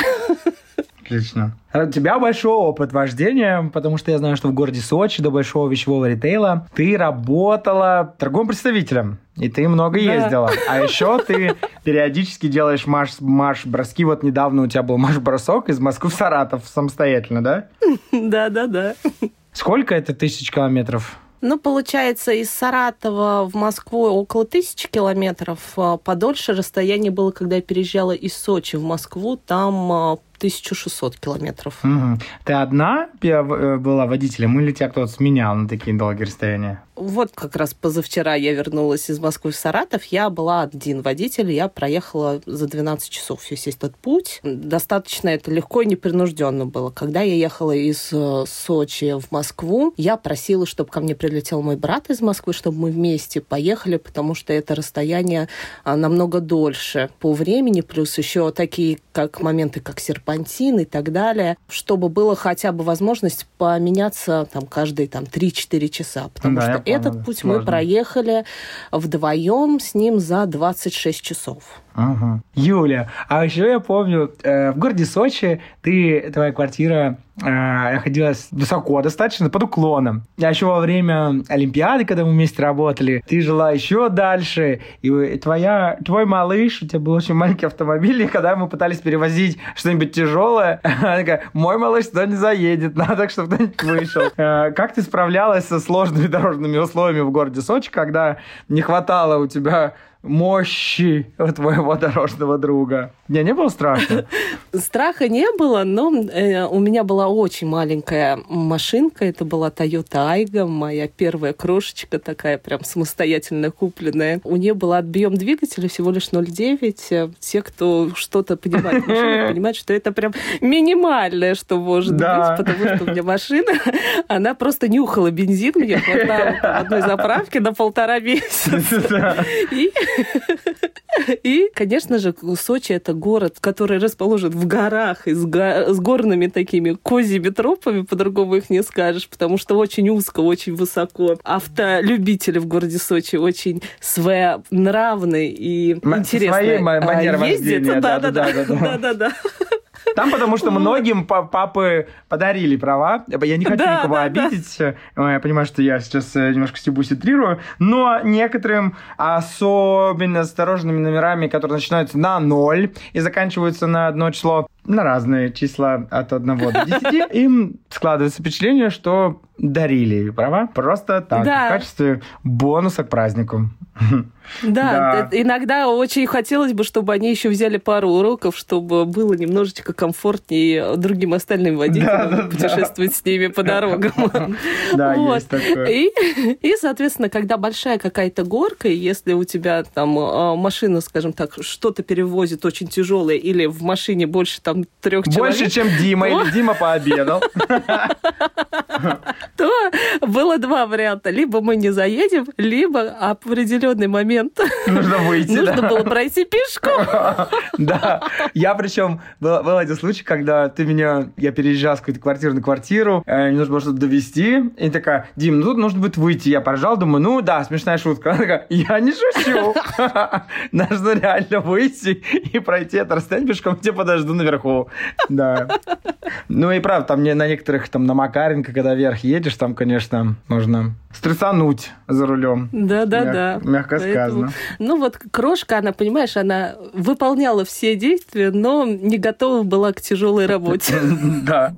Отлично. А У тебя большой опыт вождения, потому что я знаю, что в городе Сочи до большого вещевого ритейла ты работала торговым представителем, и ты много Да. ездила. А еще ты периодически делаешь марш- марш-броски. Вот недавно у тебя был марш-бросок из Москвы в Саратов самостоятельно, да? Да-да-да. Сколько это тысяч километров? Ну, получается, из Саратова в Москву около тысячи километров. А Подольше расстояние было, когда я переезжала из Сочи в Москву, там а, 1600 километров. Мгм. Ты одна э, была водителем или тебя кто-то сменял на такие долгие расстояния? Вот как раз позавчера я вернулась из Москвы в Саратов. Я была один водитель, я проехала за 12 часов весь этот путь. Достаточно это легко и непринужденно было. Когда я ехала из э, Сочи в Москву, я просила, чтобы ко мне прилетел мой брат из Москвы, чтобы мы вместе поехали, потому что это расстояние а, намного дольше по времени, плюс еще такие как моменты, как серпантин и так далее, чтобы было хотя бы возможность поменяться там каждые там 3-4 часа, потому Да, что понял, этот путь мы сложно. проехали вдвоем с ним за 26 часов. Ага. Юля, а еще я помню, э, в городе Сочи ты, твоя квартира э, находилась высоко достаточно, под уклоном. А еще во время Олимпиады, когда мы вместе работали, ты жила еще дальше, и твоя, твой малыш, у тебя был очень маленький автомобиль, и когда мы пытались перевозить что-нибудь тяжелое, она такая, мой малыш туда не заедет, надо, чтобы кто-нибудь вышел. Э, Как ты справлялась со сложными дорожными условиями в городе Сочи, когда не хватало у тебя мощи у твоего дорожного друга. Мне не было страшно? Страха не было, но э, у меня была очень маленькая машинка. Это была Toyota Aygo, моя первая крошечка такая, прям самостоятельно купленная. У нее был объем двигателя всего лишь 0,9. Э, Те, кто что-то понимает в машинах, понимают, что это прям минимальное, что может Да. быть, потому что у меня машина, она просто нюхала бензин, мне хватало одной заправки на полтора месяца. И И, конечно же, Сочи — это город, который расположен в горах и с, го- с горными такими козьими тропами, по-другому их не скажешь, потому что очень узко, очень высоко. Автолюбители в городе Сочи очень своенравны и интересно а, ездят. Да-да-да. Там потому что многим па- папы подарили права. Я не хочу никого обидеть. Я понимаю, что я сейчас э, немножко стебусь и. Но некоторым особенно осторожными номерами, которые начинаются на ноль и заканчиваются на одно число, на разные числа от 1 до 10, им складывается впечатление, что дарили права просто так, Да. в качестве бонуса к празднику. Да, Да. иногда очень хотелось бы, чтобы они еще взяли пару уроков, чтобы было немножечко комфортнее другим остальным водителям Да-да-да. путешествовать с ними по дорогам. Да, Вот. есть такое. И, и, соответственно, когда большая какая-то горка, если у тебя там э, машина, скажем так, что-то перевозит очень тяжелое, или в машине больше там трех Больше, человек, чем Дима, или Дима пообедал. то было два варианта. Либо мы не заедем, либо определенный момент Нужно выйти, нужно было пройти пешком. Да. Я причем был, был один случай, когда ты меня, я переезжал с какой-то квартиры на квартиру, э, мне нужно было что-то довести, и такая, Дим, ну тут нужно будет выйти. Я поржал, думаю, ну да, смешная шутка. Она такая, я не шучу. Нужно реально выйти и пройти это расстояние пешком, я подожду наверху. Да. Ну и правда, там на некоторых, там на Макаренко, когда вверх едешь, там, конечно, нужно стрессануть за рулем. Да-да-да. Мяг- мягко Поэтому- сказано. Ну вот крошка, она, понимаешь, она выполняла все действия, но не готова была к тяжелой работе. Да.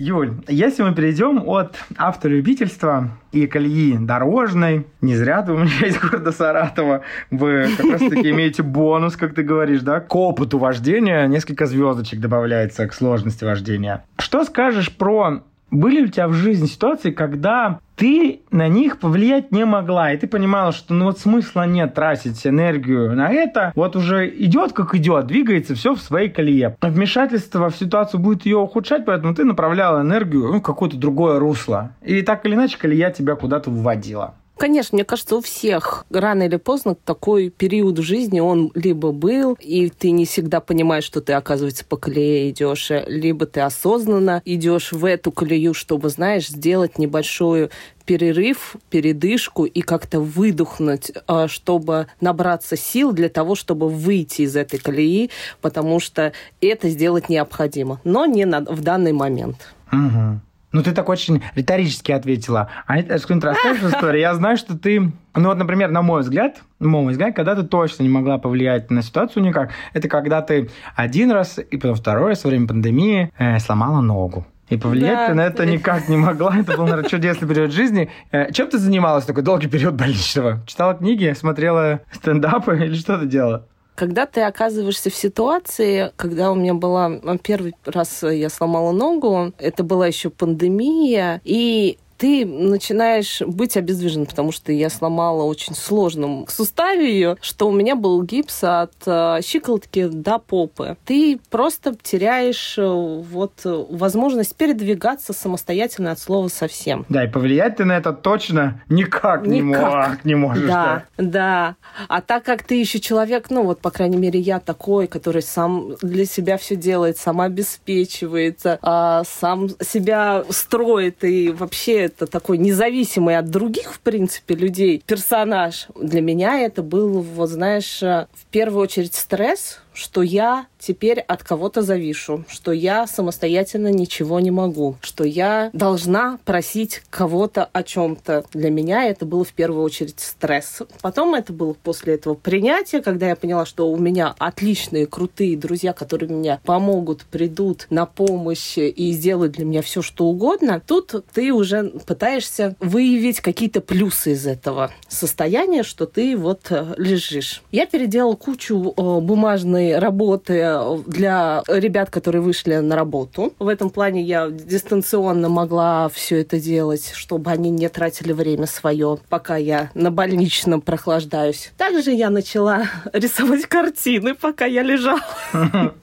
Юль, если мы перейдем от автолюбительства и колеи дорожной, не зря ты у меня из города Саратова, вы как раз таки имеете бонус, как ты говоришь, да, к опыту вождения, несколько звездочек добавляется к сложности вождения. Что скажешь про были ли у тебя в жизни ситуации, когда ты на них повлиять не могла, и ты понимала, что ну вот смысла нет тратить энергию на это, вот уже идет как идет, двигается все в своей колее. Вмешательство в ситуацию будет ее ухудшать, поэтому ты направляла энергию в какое-то другое русло. И так или иначе колея тебя куда-то вводила. Конечно, мне кажется, у всех рано или поздно такой период в жизни, он либо был, и ты не всегда понимаешь, что ты, оказывается, по колее идешь, либо ты осознанно идешь в эту колею, чтобы, знаешь, сделать небольшую перерыв, передышку и как-то выдохнуть, а, чтобы набраться сил для того, чтобы выйти из этой колеи, потому что это сделать необходимо, но не на, в данный момент. Угу. Ну, ты так очень риторически ответила. А что-нибудь расскажешь историю? Я знаю, что ты, ну вот, например, на мой взгляд, на мой взгляд, когда ты точно не могла повлиять на ситуацию никак, это когда ты один раз и потом второй раз во время пандемии э, сломала ногу. И повлиять Да. ты на это никак не могла. Это был, наверное, чудесный период жизни. Э, чем ты занималась такой долгий период больничного? Читала книги, смотрела стендапы или что ты делала? Когда ты оказываешься в ситуации, когда у меня была первый раз я сломала ногу, это была еще пандемия, и ты начинаешь быть обездвижен, потому что я сломала очень сложном суставе ее, что у меня был гипс от э, щиколотки до попы. Ты просто теряешь э, вот э, возможность передвигаться самостоятельно от слова совсем. Да, и повлиять ты на это точно никак, не, Никак. не можешь. Да, да. А так как ты еще человек, ну вот, по крайней мере, я такой, который сам для себя все делает, сам обеспечивается, а, сам себя строит и вообще это такой независимый от других, в принципе, людей персонаж. Для меня это был, вот знаешь, э, в первую очередь стресс, что я теперь от кого-то завишу, что я самостоятельно ничего не могу, что я должна просить кого-то о чем-то. Для меня это было в первую очередь стресс. Потом это было после этого принятие, когда я поняла, что у меня отличные, крутые друзья, которые меня помогут, придут на помощь и сделают для меня все, что угодно. Тут ты уже пытаешься выявить какие-то плюсы из этого состояния, что ты вот э, лежишь. Я переделала кучу э, бумажной работы для ребят, которые вышли на работу. В этом плане я дистанционно могла все это делать, чтобы они не тратили время свое, пока я на больничном прохлаждаюсь. Также я начала рисовать картины, пока я лежала.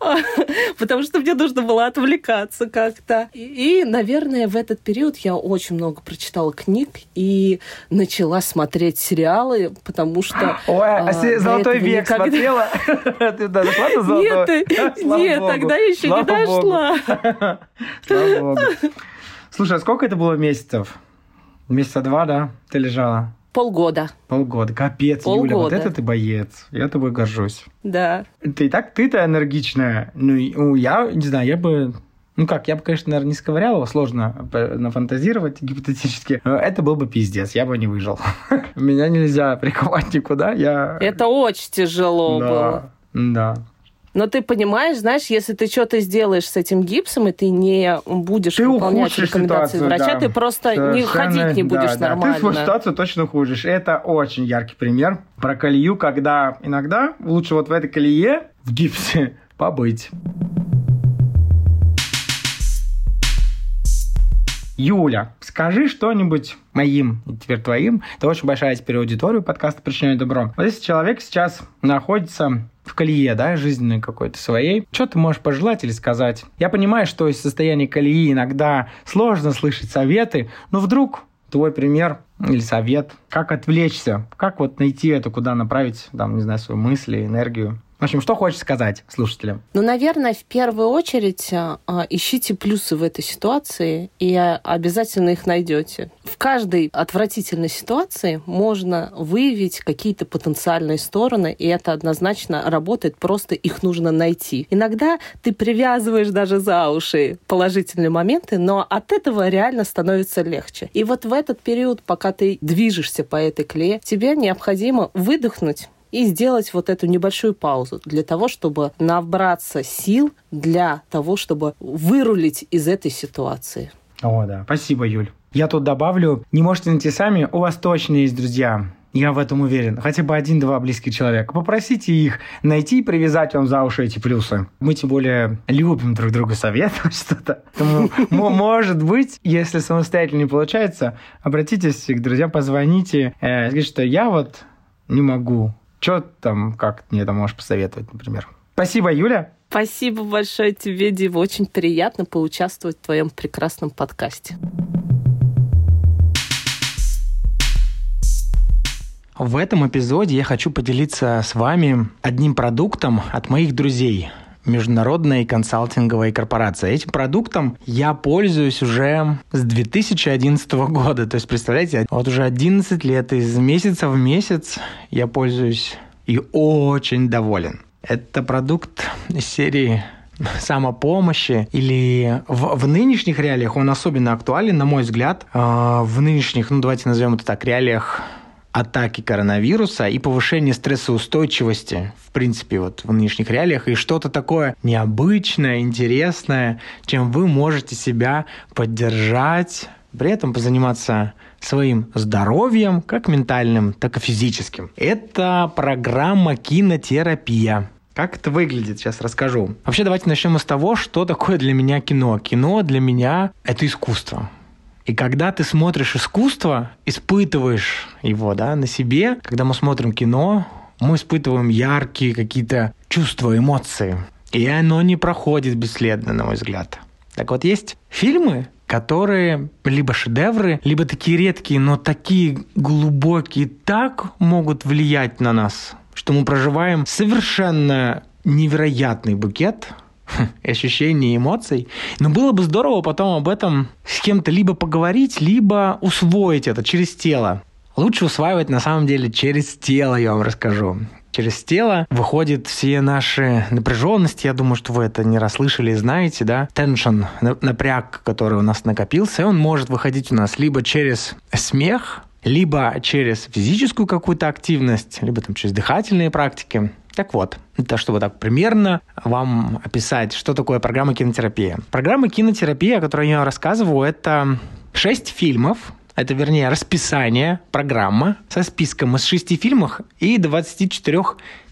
Потому что мне нужно было отвлекаться как-то. И, наверное, в этот период я очень много прочитала книг и начала смотреть сериалы, потому что... Ой, а, а «Золотой век» смотрела? Нет, нет тогда еще не дошла. Слава Богу. Слушай, а сколько это было месяцев? Месяца два, да? Ты лежала? Полгода. Полгода. Капец, Полгода. Юля, вот это ты боец. Я тобой горжусь. Да. Ты и так, ты-то энергичная. Ну, я, не знаю, я бы ну как, я бы, конечно, наверное, не сковырял его, сложно нафантазировать гипотетически. Но это был бы пиздец, я бы не выжил. Меня нельзя приковать никуда, я... Это очень тяжело да, было. Да. Но ты понимаешь, знаешь, если ты что-то сделаешь с этим гипсом, и ты не будешь ты выполнять рекомендации врача, да. ты просто Совершенно, не ходить не будешь да, нормально. Да. Ты свою ситуацию точно ухудшишь. Это очень яркий пример про колею, когда иногда лучше вот в этой колее в гипсе побыть. Юля, скажи что-нибудь моим, и теперь твоим. Это очень большая теперь аудитория подкаста «Причиняю добро». Вот если человек сейчас находится в колее, да, жизненной какой-то своей. Что ты можешь пожелать или сказать? Я понимаю, что из состояния колеи иногда сложно слышать советы, но вдруг твой пример или совет, как отвлечься, как вот найти это, куда направить, там, не знаю, свои мысли, энергию. В общем, что хочешь сказать слушателям? Ну, наверное, в первую очередь а, а, ищите плюсы в этой ситуации и а, обязательно их найдете. В каждой отвратительной ситуации можно выявить какие-то потенциальные стороны, и это однозначно работает, просто их нужно найти. Иногда ты привязываешь даже за уши положительные моменты, но от этого реально становится легче. И вот в этот период, пока ты движешься по этой клее, тебе необходимо выдохнуть, и сделать вот эту небольшую паузу для того, чтобы набраться сил для того, чтобы вырулить из этой ситуации. О, да. Спасибо, Юль. Я тут добавлю, не можете найти сами, у вас точно есть друзья. Я в этом уверен. Хотя бы один-два близких человека. Попросите их найти и привязать вам за уши эти плюсы. Мы тем более любим друг другу советовать что-то. Поэтому, может быть, если самостоятельно не получается, обратитесь к друзьям, позвоните, э, скажите, что я вот не могу что там, как мне там можешь посоветовать, например? Спасибо, Юля. Спасибо большое тебе, Дива. Очень приятно поучаствовать в твоем прекрасном подкасте. В этом эпизоде я хочу поделиться с вами одним продуктом от моих друзей – международной консалтинговой корпорации. Этим продуктом я пользуюсь уже с 2011 года. То есть, представляете, вот уже 11 лет из месяца в месяц я пользуюсь и очень доволен. Это продукт серии самопомощи или в, в нынешних реалиях он особенно актуален, на мой взгляд, э, в нынешних, ну давайте назовем это так, реалиях атаки коронавируса и повышение стрессоустойчивости, в принципе, вот в нынешних реалиях, и что-то такое необычное, интересное, чем вы можете себя поддержать, при этом позаниматься своим здоровьем, как ментальным, так и физическим. Это программа кинотерапия. Как это выглядит, сейчас расскажу. Вообще, давайте начнем с того, что такое для меня кино. Кино для меня — это искусство. И когда ты смотришь искусство, испытываешь его да, на себе, когда мы смотрим кино, мы испытываем яркие какие-то чувства, эмоции. И оно не проходит бесследно, на мой взгляд. Так вот, есть фильмы, которые либо шедевры, либо такие редкие, но такие глубокие, так могут влиять на нас, что мы проживаем совершенно невероятный букет ощущений эмоций. Но было бы здорово потом об этом с кем-то либо поговорить, либо усвоить это через тело. Лучше усваивать на самом деле через тело, я вам расскажу. Через тело выходят все наши напряженности. Я думаю, что вы это не расслышали и знаете, да? Теншн, напряг, который у нас накопился, он может выходить у нас либо через смех, либо через физическую какую-то активность, либо там через дыхательные практики. Так вот, это чтобы так примерно вам описать, что такое программа кинотерапия. Программа кинотерапия, о которой я рассказываю, это шесть фильмов, Это, вернее, расписание, программа со списком из шести фильмов и 24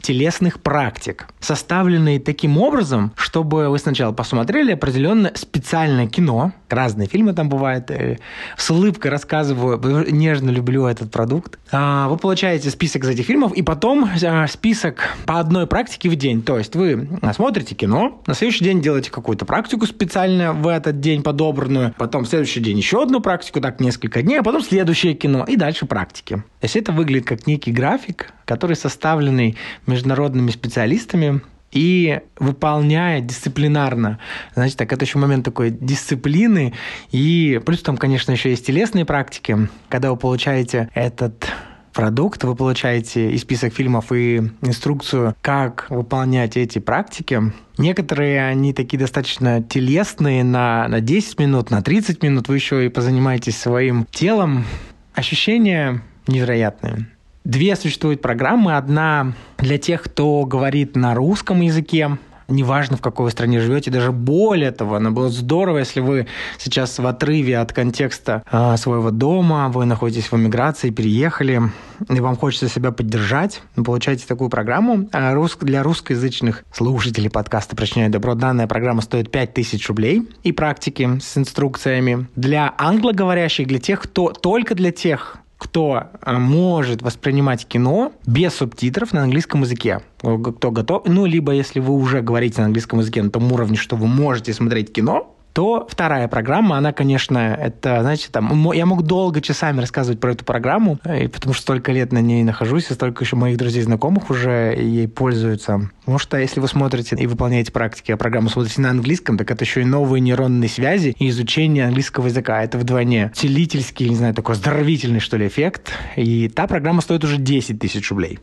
телесных практик, составленные таким образом, чтобы вы сначала посмотрели определенное специальное кино, разные фильмы там бывают, э, с улыбкой рассказываю, нежно люблю этот продукт. А, вы получаете список из этих фильмов, и потом а, список по одной практике в день. То есть вы смотрите кино, на следующий день делаете какую-то практику специально в этот день подобранную, потом в следующий день еще одну практику, так несколько дней, а потом следующее кино, и дальше практики. То есть это выглядит как некий график, который составленный международными специалистами и выполняя дисциплинарно. Значит, так, это еще момент такой дисциплины. И плюс там, конечно, еще есть телесные практики. Когда вы получаете этот продукт, вы получаете и список фильмов, и инструкцию, как выполнять эти практики. Некоторые, они такие достаточно телесные, на, на 10 минут, на 30 минут. Вы еще и позанимаетесь своим телом. Ощущения невероятные. Две существуют программы. Одна для тех, кто говорит на русском языке, неважно, в какой вы стране живете, даже более того, она было здорово, если вы сейчас в отрыве от контекста э, своего дома, вы находитесь в эмиграции, переехали, и вам хочется себя поддержать, получаете такую программу. А рус... Для русскоязычных слушателей подкаста «Причиняю добро» данная программа стоит 5000 рублей и практики с инструкциями. Для англоговорящих, для тех, кто только для тех, кто э, может воспринимать кино без субтитров на английском языке. Кто готов, ну, либо если вы уже говорите на английском языке на том уровне, что вы можете смотреть кино, то вторая программа, она, конечно, это, знаете, там, я мог долго часами рассказывать про эту программу, и потому что столько лет на ней нахожусь, и столько еще моих друзей знакомых уже ей пользуются. Потому что если вы смотрите и выполняете практики, а программу смотрите на английском, так это еще и новые нейронные связи и изучение английского языка. Это вдвойне целительский, не знаю, такой здоровительный, что ли, эффект. И та программа стоит уже 10 тысяч рублей.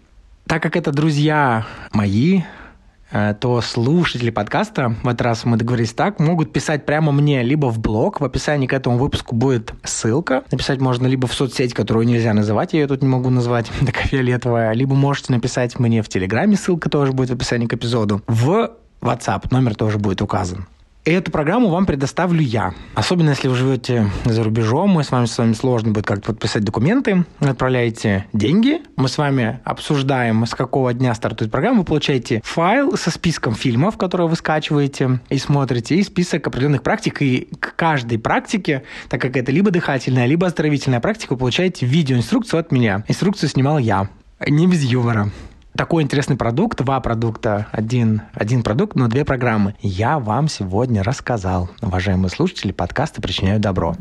Так как это друзья мои, Э, то слушатели подкаста, в этот раз мы договорились так, могут писать прямо мне либо в блог, в описании к этому выпуску будет ссылка. Написать можно либо в соцсеть, которую нельзя называть, я ее тут не могу назвать, такая фиолетовая, либо можете написать мне в Телеграме, ссылка тоже будет в описании к эпизоду. В WhatsApp номер тоже будет указан. Эту программу вам предоставлю я. Особенно, если вы живете за рубежом, мы с вами с вами сложно будет как-то подписать документы, отправляете деньги, мы с вами обсуждаем, с какого дня стартует программа, вы получаете файл со списком фильмов, которые вы скачиваете и смотрите, и список определенных практик, и к каждой практике, так как это либо дыхательная, либо оздоровительная практика, вы получаете видеоинструкцию от меня. Инструкцию снимал я, не без юмора такой интересный продукт, два продукта, один, один продукт, но две программы. Я вам сегодня рассказал. Уважаемые слушатели, подкасты причиняют добро.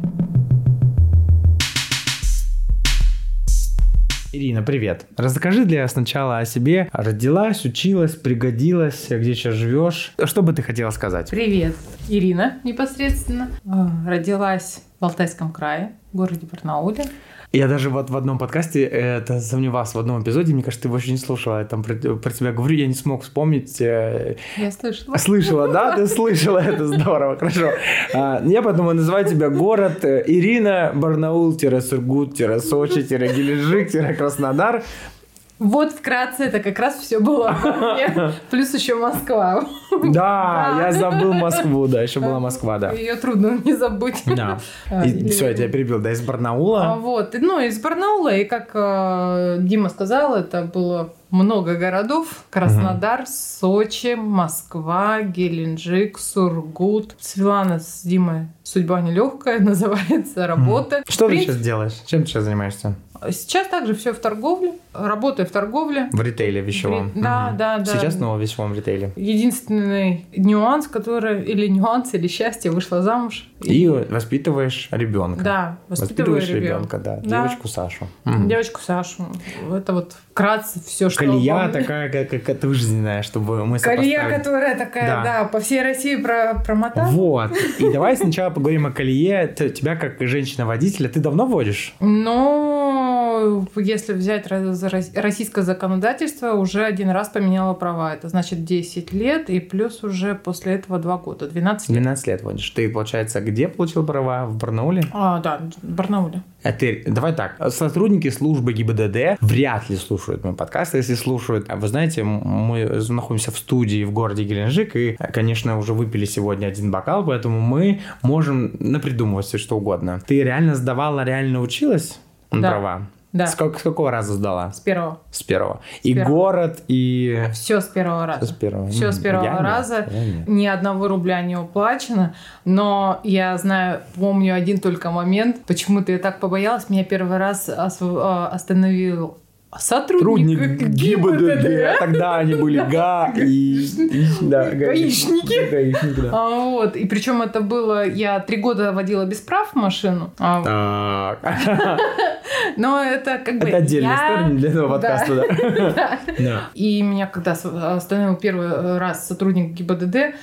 Ирина, привет. Расскажи для сначала о себе. Родилась, училась, пригодилась, где сейчас живешь. Что бы ты хотела сказать? Привет, Ирина непосредственно. А, родилась в Алтайском крае, в городе Барнауле. Я даже вот в одном подкасте это сомневался в одном эпизоде, мне кажется, ты его еще не слушала, я там про, про тебя говорю, я не смог вспомнить. Э, я слышала. Слышала, да? Ты слышала, это здорово, хорошо. А, я поэтому называю тебя город э, Ирина Барнаул-Сургут-Сочи-Геленджик-Краснодар. Вот вкратце это как раз все было. Плюс еще Москва. Да, я забыл Москву, да, еще была Москва, да. Ее трудно не забыть. Да. А, все, я тебя перебил, да, из Барнаула. А, вот, ну, из Барнаула, и как э, Дима сказал, это было много городов. Краснодар. Сочи, Москва, Геленджик, Сургут. Светлана с Димой судьба нелегкая, называется работа. Что ты сейчас делаешь? Чем ты сейчас занимаешься? Сейчас также все в торговле. Работаю в торговле. В ритейле вещевом. В Да, угу. да, да. Сейчас снова в вещевом ритейле. Единственный нюанс, который или нюанс, или счастье, вышла замуж. И, и... воспитываешь ребенка. Да, воспитываешь ребенка, да. да. Девочку Сашу. Угу. Девочку Сашу. Это вот вкратце все, что... Колея такая, как, как жизненная, чтобы мы Колея, которая такая, да. да, по всей России про промотала. Вот. И давай сначала поговорим о колее. Тебя как женщина-водителя, ты давно водишь? Ну, Но если взять российское законодательство, уже один раз поменяло права. Это значит 10 лет и плюс уже после этого 2 года, 12 лет. 12 лет водишь. Ты, получается, где получил права? В Барнауле? А, да, в Барнауле. А ты, давай так, сотрудники службы ГИБДД вряд ли слушают мой подкаст, если слушают. А Вы знаете, мы находимся в студии в городе Геленджик, и, конечно, уже выпили сегодня один бокал, поэтому мы можем напридумывать все что угодно. Ты реально сдавала, реально училась на Да. права? Да. С, как- с какого раза сдала? С первого. С первого. и первого. город, и... Все с первого раза. С первого. Все с первого я нет, раза. я нет. Ни одного рубля не уплачено. Но я знаю, помню один только момент. Почему-то я так побоялась. Меня первый раз а, остановил сотрудник, Трудник ГИБДД. ГИБДД. Тогда они были га и... Да, Гаишники. Гаишники, да. А, вот. И причем это было... Я три года водила без прав машину. А, но это как бы... Это отдельная я- для этого подкаста, да. Да. Да. И меня когда остановил первый раз сотрудник ГИБДД,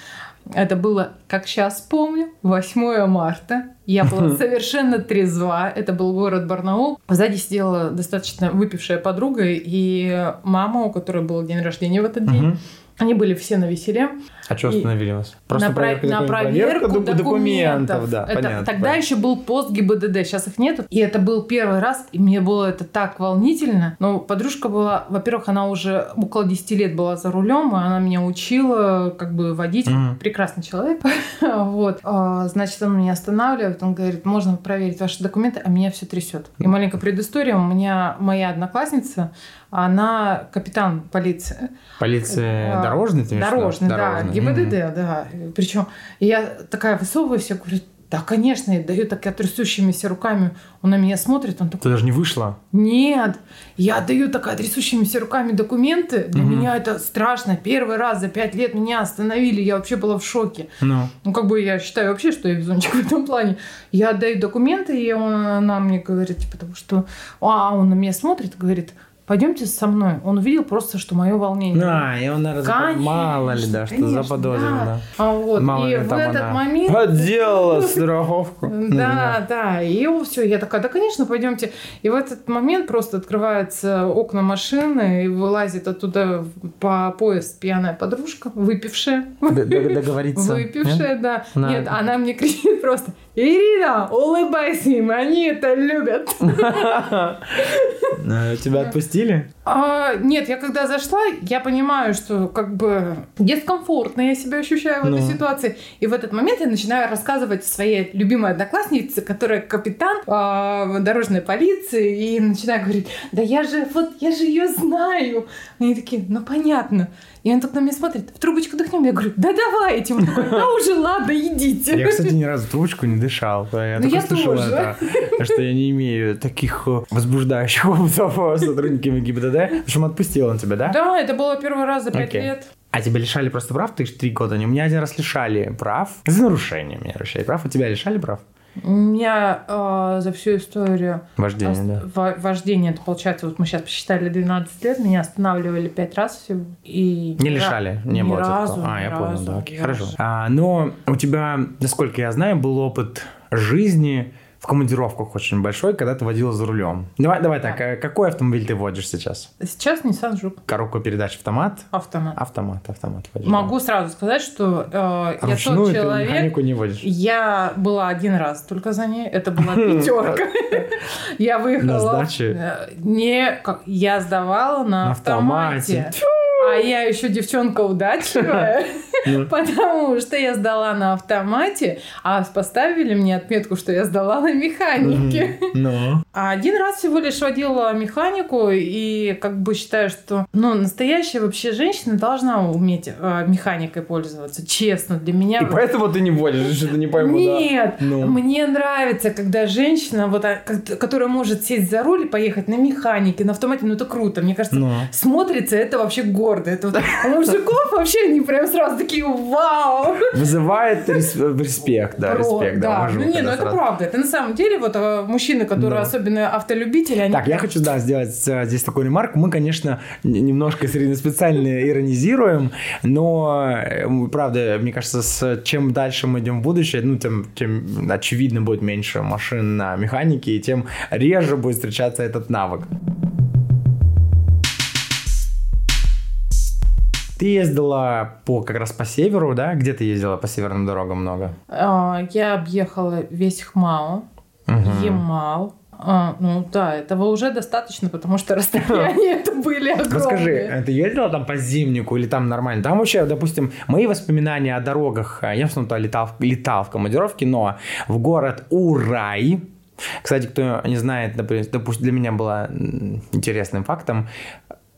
это было, как сейчас помню, 8 марта. Я была совершенно трезва. Это был город Барнаул. Сзади сидела достаточно выпившая подруга и мама, у которой был день рождения в этот день. Они были все на веселе. А что остановили вас? на, про- проверка на документов? проверку Проверка доку- документов. да, Это- понятно. тогда понятно. еще был пост ГИБДД, сейчас их нету. И это был первый раз, и мне было это так волнительно. Но подружка была, во-первых, она уже около 10 лет была за рулем, и она меня учила как бы водить. Мгм. Прекрасный человек. вот. А, Значит, он меня останавливает, он говорит, можно проверить ваши документы, а меня все трясет. И маленькая предыстория. У меня моя одноклассница, она капитан полиции. Полиция А, дорожная, ты? Дорожный, да. Дорожная. ГИБДД, Мгм. да. Причем я такая высовываюсь, я говорю, да, конечно, я даю так я трясущимися руками. Он на меня смотрит, он такой, Ты даже не вышла. нет, я даю такая трясущимися руками документы. Для Мгм. меня это страшно. Первый раз за пять лет меня остановили, я вообще была в шоке. Ну. Ну, как бы я считаю вообще, что я везунчик в этом плане. Я отдаю документы, и он, она мне говорит, типа, потому что... А, он на меня смотрит говорит, пойдемте со мной. Он увидел просто, что мое волнение. А, и он, наверное, Конечно, мало ли, да, что конечно, заподозрил, да. да. А вот, Мало и ли в этот она момент... Подделала страховку. Да, да, и все, я такая, да, конечно, пойдемте. И в этот момент просто открываются окна машины, и вылазит оттуда по пояс пьяная подружка, выпившая. Договориться. Выпившая, да. Нет, она мне кричит просто, Ирина, улыбайся им, они это любят. Э, Тебя отпустили? А, нет, я когда зашла, я понимаю, что как бы дискомфортно я себя ощущаю в этой Ну. ситуации. И в этот момент я начинаю рассказывать своей любимой однокласснице, которая капитан а, дорожной полиции, и начинаю говорить, да я же, вот, я же ее знаю. Они такие, ну понятно. И он так на меня смотрит, в трубочку дыхнем. Я говорю, да давайте. Он такой, да уже ладно, идите. Я, кстати, ни разу в трубочку не дышал. Я Ну, я тоже. это, что я не имею таких э, возбуждающих опытов с сотрудниками ГИБДД. Причем отпустил он тебя, да? Да, это было первый раз за пять лет. А тебя лишали просто прав? Ты ж три года не. У меня один раз лишали прав. За нарушение меня лишали прав. У тебя лишали прав? Меня а, за всю историю Вождение, Ост- да. во- Вождение, это получается, вот мы сейчас посчитали 12 лет, меня останавливали 5 раз всего. И Не лишали, не ни было такого. разу, А, ни я понял, разу, да, окей, хорошо. А, но у тебя, насколько я знаю, был опыт жизни в командировках очень большой, когда ты водила за рулем. Давай, давай так, а какой автомобиль ты водишь сейчас? Сейчас Nissan Juke Коробка передач автомат? автомат. Автомат, автомат водишь. Могу сразу сказать, что э, я тот человек, механику не водишь. Я была один раз только за ней. Это была пятерка. Я выехала. На сдаче? Э, Не, я сдавала на автомате. А я еще девчонка удачливая. потому что я сдала на автомате, а поставили мне отметку, что я сдала на механике. А один раз всего лишь водила механику, и как бы считаю, что ну, настоящая вообще женщина должна уметь э, механикой пользоваться. Честно, для меня... И поэтому ты не водишь, что ты не пойму, да? Нет, Ну. мне нравится, когда женщина, вот, а, которая может сесть за руль и поехать на механике, на автомате, ну это круто. Мне кажется, Ну. смотрится это вообще гордо. Это вот, а мужиков вообще они прям сразу такие, вау! Вызывает рес- респект, да, респект, да, Ну, не, ну это правда. Это на самом деле вот э, мужчины, которые особенно автолюбители, они... Так, я хочу, да, сделать э, здесь такую ремарку. Мы, конечно, немножко среднеспециально иронизируем, но, э, правда, мне кажется, с чем дальше мы идем в будущее, ну, тем, тем очевидно будет меньше машин на механике, и тем реже будет встречаться этот навык. Ты ездила по как раз по северу, да? Где ты ездила по северным дорогам много? А, Я объехала весь Хмао, Мгм. Ямал. А, ну да, этого уже достаточно, потому что расстояния это были огромные. Расскажи, э, ты ездила там по зимнику или там нормально? Там вообще, допустим, мои воспоминания о дорогах, э, я в основном летал, летал в командировке, но в город Урай, кстати, кто не знает, допустим, для меня было интересным фактом,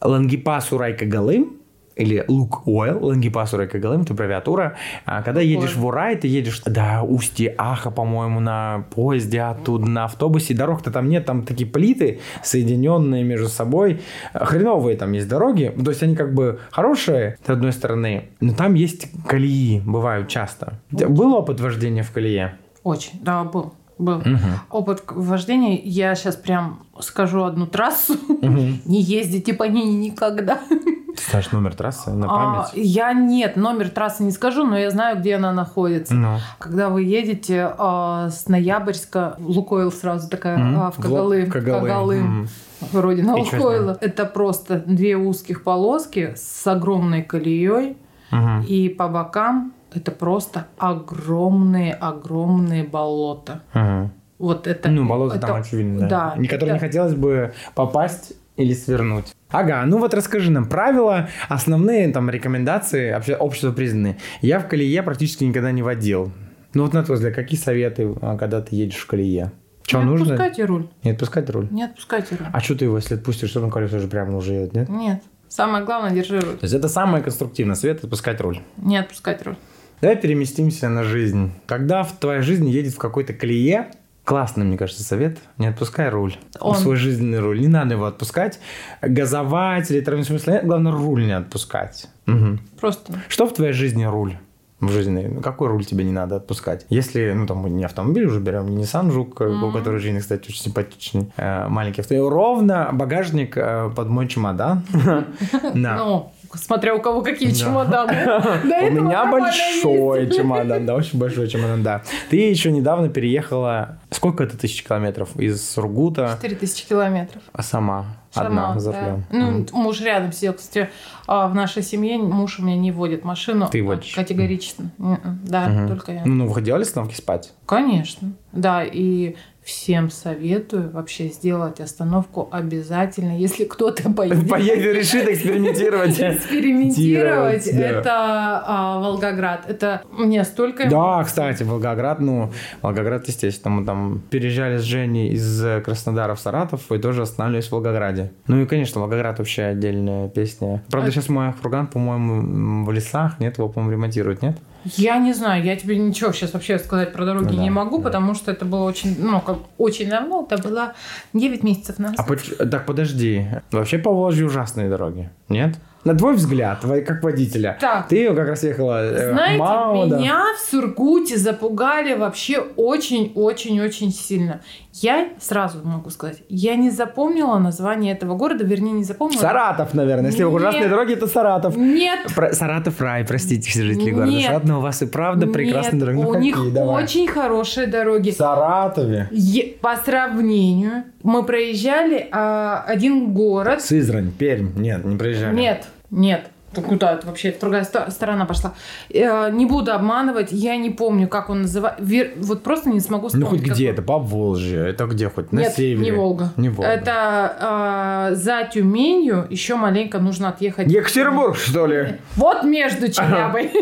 Лангипас Урай Кагалым, или Лук Ойл, Лангипас Урай Кагалым, это аббревиатура. А Когда едешь в Урай, ты едешь до устья Аха, по-моему, на поезде оттуда, на автобусе. Дорог-то там нет, там такие плиты, соединенные между собой. Хреновые там есть дороги. То есть они как бы хорошие, с одной стороны, но там есть колеи, бывают часто. Был опыт вождения в колее? Очень, да, был. Был. Опыт к- вождения. Я сейчас прям скажу одну трассу. Не ездите по ней никогда. Ты знаешь номер трассы на А, память? я нет, номер трассы не скажу, но я знаю, где она находится. Ну. Когда вы едете а, с Ноябрьска, Лукойл сразу такая Мгм. а, в Кагалым, в Кагалым. Кагалым, И чё с Лукойла. Это просто две узких полоски с огромной колеей, Мгм. и по бокам это просто огромные, огромные болота. Мгм. Вот это. Ну, болото это- там очевидно, да. Да. Не которые это- не хотелось бы попасть или свернуть. Ага, ну вот расскажи нам правила, основные там рекомендации, обще- общество признанные. Я в колее практически никогда не водил. Ну вот на твой взгляд, какие советы, а, когда ты едешь в колее? Что не нужно? отпускайте руль. Не отпускать руль? Не отпускайте руль. А что ты его, если отпустишь, что там колесо уже прямо уже едет, нет? Нет. Самое главное, держи руль. То есть это самое конструктивное, совет отпускать руль. Не отпускать руль. Давай переместимся на жизнь. Когда в твоей жизни едет в какой-то колее, классный, мне кажется, совет, не отпускай руль. Он- Свой жизненный руль. Не надо его отпускать. Газовать или травмировать смысле. нет, Главное, руль не отпускать. Мгм. Просто. Что в твоей жизни руль? В жизни. Какой руль тебе не надо отпускать? Если, ну, там, мы не автомобиль уже берем, не Nissan Жук, э, у которой жизнь, кстати, очень симпатичный, э, маленький автомобиль. Ровно багажник э, под мой чемодан. Да. Смотря у кого какие Да. чемоданы. У меня большой чемодан, да, очень большой чемодан, да. Ты еще недавно переехала, сколько это тысяч километров? Из Сургута, 4000 километров. а сама, одна за рулем. Ну, муж рядом сидел. Кстати, а, в нашей семье муж у меня не водит машину. Ты водишь? Категорично. Да, только я. Ну, ну, вы делали остановки спать? Конечно. Да, и всем советую вообще сделать остановку обязательно, если кто-то поедет. Поедет, решит экспериментировать. Экспериментировать. Это а, Волгоград. Это мне столько... Да, кстати, Волгоград, ну, Волгоград, естественно, мы там переезжали с Женей из э, Краснодара в Саратов и тоже останавливались в Волгограде. Ну и, конечно, Волгоград вообще отдельная песня. Правда, А- сейчас мой фурган, по-моему, в лесах, нет, его, по-моему, ремонтируют, нет? Я не знаю, я тебе ничего сейчас вообще сказать про дороги Ну да, не могу, да. потому что это было очень, ну, как очень давно, это было 9 месяцев назад. А поч- так подожди, вообще по Волжье ужасные дороги, нет? На твой взгляд, как водителя, Так. ты как раз ехала э, Знаете, да? меня в Сургуте запугали вообще очень-очень-очень сильно. Я сразу могу сказать, я не запомнила название этого города, вернее, не запомнила. Саратов, наверное. Если Нет. ужасные дороги, то Саратов. Нет, Про- Саратов рай, простите, все жители города Нет. Саратов, но у вас и правда прекрасные нет, дороги. Ну, у какие? них Давай. очень хорошие дороги. В Саратове. Е- По сравнению, мы проезжали а, один город. Сызрань, Пермь. Нет, не проезжали. Нет, нет. Ты Куда это вообще? Это другая сторона пошла. Э, не буду обманывать, я не помню, как он называется. Вот просто не смогу Ну вспомнить. хоть как где он- это? По Волжье. Это где хоть? На Нет, севере? не Волга. Не Волга. Это а, за Тюменью еще маленько нужно отъехать. Екатеринбург, что ли? Вот между Челябой.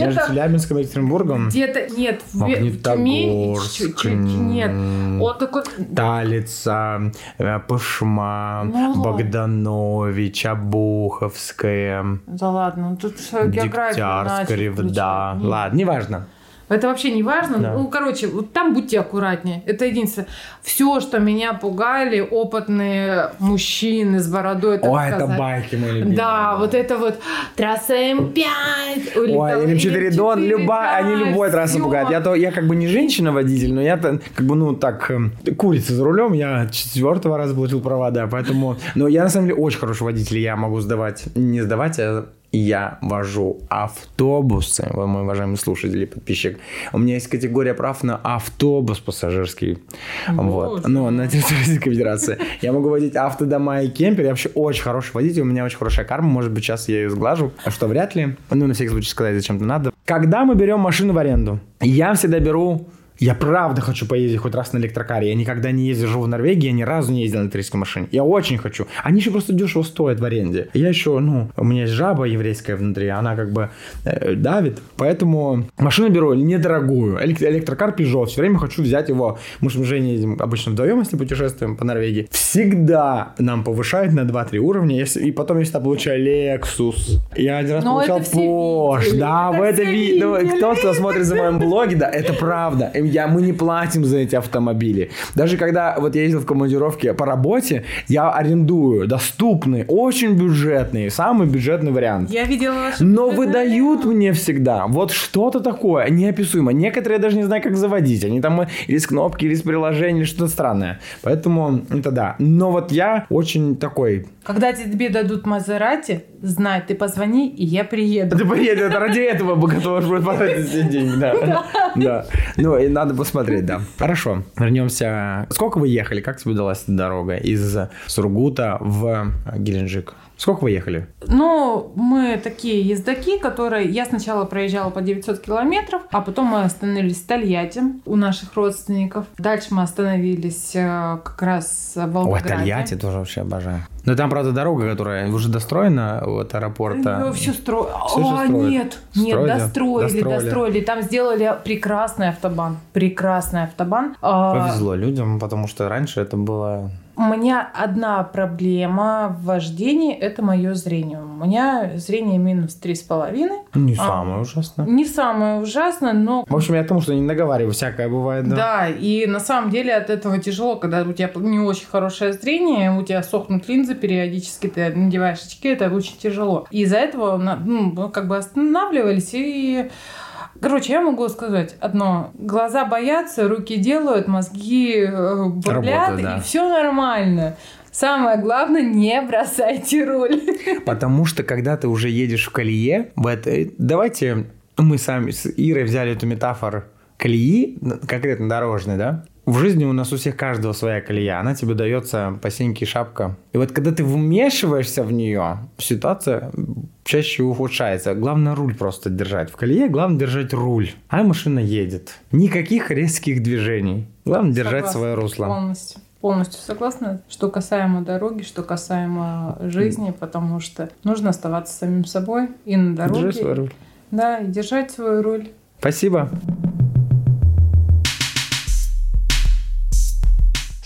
Между Челябинском и Екатеринбургом? где-то нет, в Магнитогорск. нет. Он такой Талица, э, Пышма, Ну. Богданович, Обуховская, Да ладно, ну тут география Ревда. включать. Ладно, неважно. Это вообще не важно. Да. Ну, короче, вот там будьте аккуратнее. Это единственное. Все, что меня пугали, опытные мужчины с бородой. так это сказать. байки мои любимые. Да, вот это вот трасса М5. или Ой, там м 4 Дон, М4, любая, они да, любой трассы всё. пугают. Я, то, я как бы не женщина-водитель, но я то как бы, ну, так, эм, курица за рулем. Я четвертого раза получил права, да, поэтому... Но я, на самом деле, очень хороший водитель. Я могу сдавать, не сдавать, а я вожу автобусы, вы, мой уважаемый слушатель и подписчик. У меня есть категория прав на автобус пассажирский. Вот. Боже Ну, на территории Российской Федерации. Я могу водить автодома и кемпер. Я вообще очень хороший водитель. У меня очень хорошая карма. Может быть, сейчас я ее сглажу. А что, вряд ли. Ну, на всякий случай сказать, зачем-то надо. Когда мы берем машину в аренду, я всегда беру я правда хочу поездить хоть раз на электрокаре. Я никогда не ездил, живу в Норвегии, я ни разу не ездил на электрической машине. Я очень хочу. Они еще просто дешево стоят в аренде. Я еще, ну, у меня есть жаба еврейская внутри, она как бы э, давит. Поэтому машину беру недорогую. Элек- электрокар Peugeot. Все время хочу взять его. Мы с Женей едем обычно вдвоем, если путешествуем по Норвегии. Всегда нам повышают на 2-3 уровня. Если, и потом я всегда получаю Lexus. Я один раз Но получал Porsche. Да, Это в это ну, видели. кто, кто смотрит за моим блоге, да, это правда. Я, мы не платим за эти автомобили. Даже когда вот я ездил в командировке по работе, я арендую доступный, очень бюджетный, самый бюджетный вариант. Я видела ваши... Но выдают мне всегда вот что-то такое неописуемое. Некоторые я даже не знаю, как заводить. Они там или с кнопки, или с приложения, или что-то странное. Поэтому это да. Но вот я очень такой... Когда тебе дадут Мазерати, знай, ты позвони, и я приеду. Ты это ради этого бы готов будет потратить все деньги. Да. да. Ну, и надо посмотреть, да. Хорошо. Вернемся. Сколько вы ехали? Как тебе удалась эта дорога из Сургута в Геленджик? Сколько вы ехали? Ну, мы такие ездаки, которые... Я сначала проезжала по 900 километров, а потом мы остановились в Тольятти у наших родственников. Дальше мы остановились э, как раз в Ой, Волгограде. Тольятти тоже вообще обожаю. Но там, правда, дорога, которая уже достроена от аэропорта. все стро... Всё же О, строят. нет, нет, Строили? достроили, Достроили. достроили, Там сделали прекрасный автобан. Прекрасный автобан. А, Повезло людям, потому что раньше это было... У меня одна проблема в вождении – это мое зрение. У меня зрение минус три с половиной. Не А. самое ужасное. Не самое ужасное, но В общем, я к тому, что не наговариваю, всякое бывает, да. Да. и на самом деле от этого тяжело, когда у тебя не очень хорошее зрение, у тебя сохнут линзы периодически, ты надеваешь очки, это очень тяжело. И из-за этого ну, как бы останавливались и Короче, я могу сказать одно. Глаза боятся, руки делают, мозги э, бурлят, да. и все нормально. Самое главное, не бросайте руль. Потому что когда ты уже едешь в колее, в этой... давайте мы сами с Ирой взяли эту метафору колеи, конкретно дорожной, да? В жизни у нас у всех каждого своя колея, она тебе дается по синьке шапка. И вот когда ты вмешиваешься в нее, ситуация чаще ухудшается. Главное руль просто держать. В колее главное держать руль. А машина едет. Никаких резких движений. Главное держать Согласна. свое русло. Полностью. Полностью согласна, что касаемо дороги, что касаемо жизни, потому что нужно оставаться самим собой и на дороге. Держи свой руль. Да, и держать свой руль. Спасибо.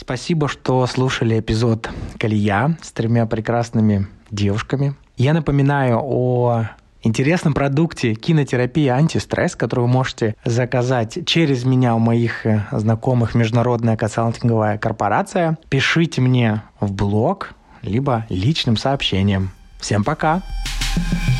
Спасибо, что слушали эпизод «Колея» с тремя прекрасными девушками. Я напоминаю о интересном продукте кинотерапии антистресс, который вы можете заказать через меня у моих э, знакомых международная консалтинговая корпорация. Пишите мне в блог, либо личным сообщением. Всем пока! Пока.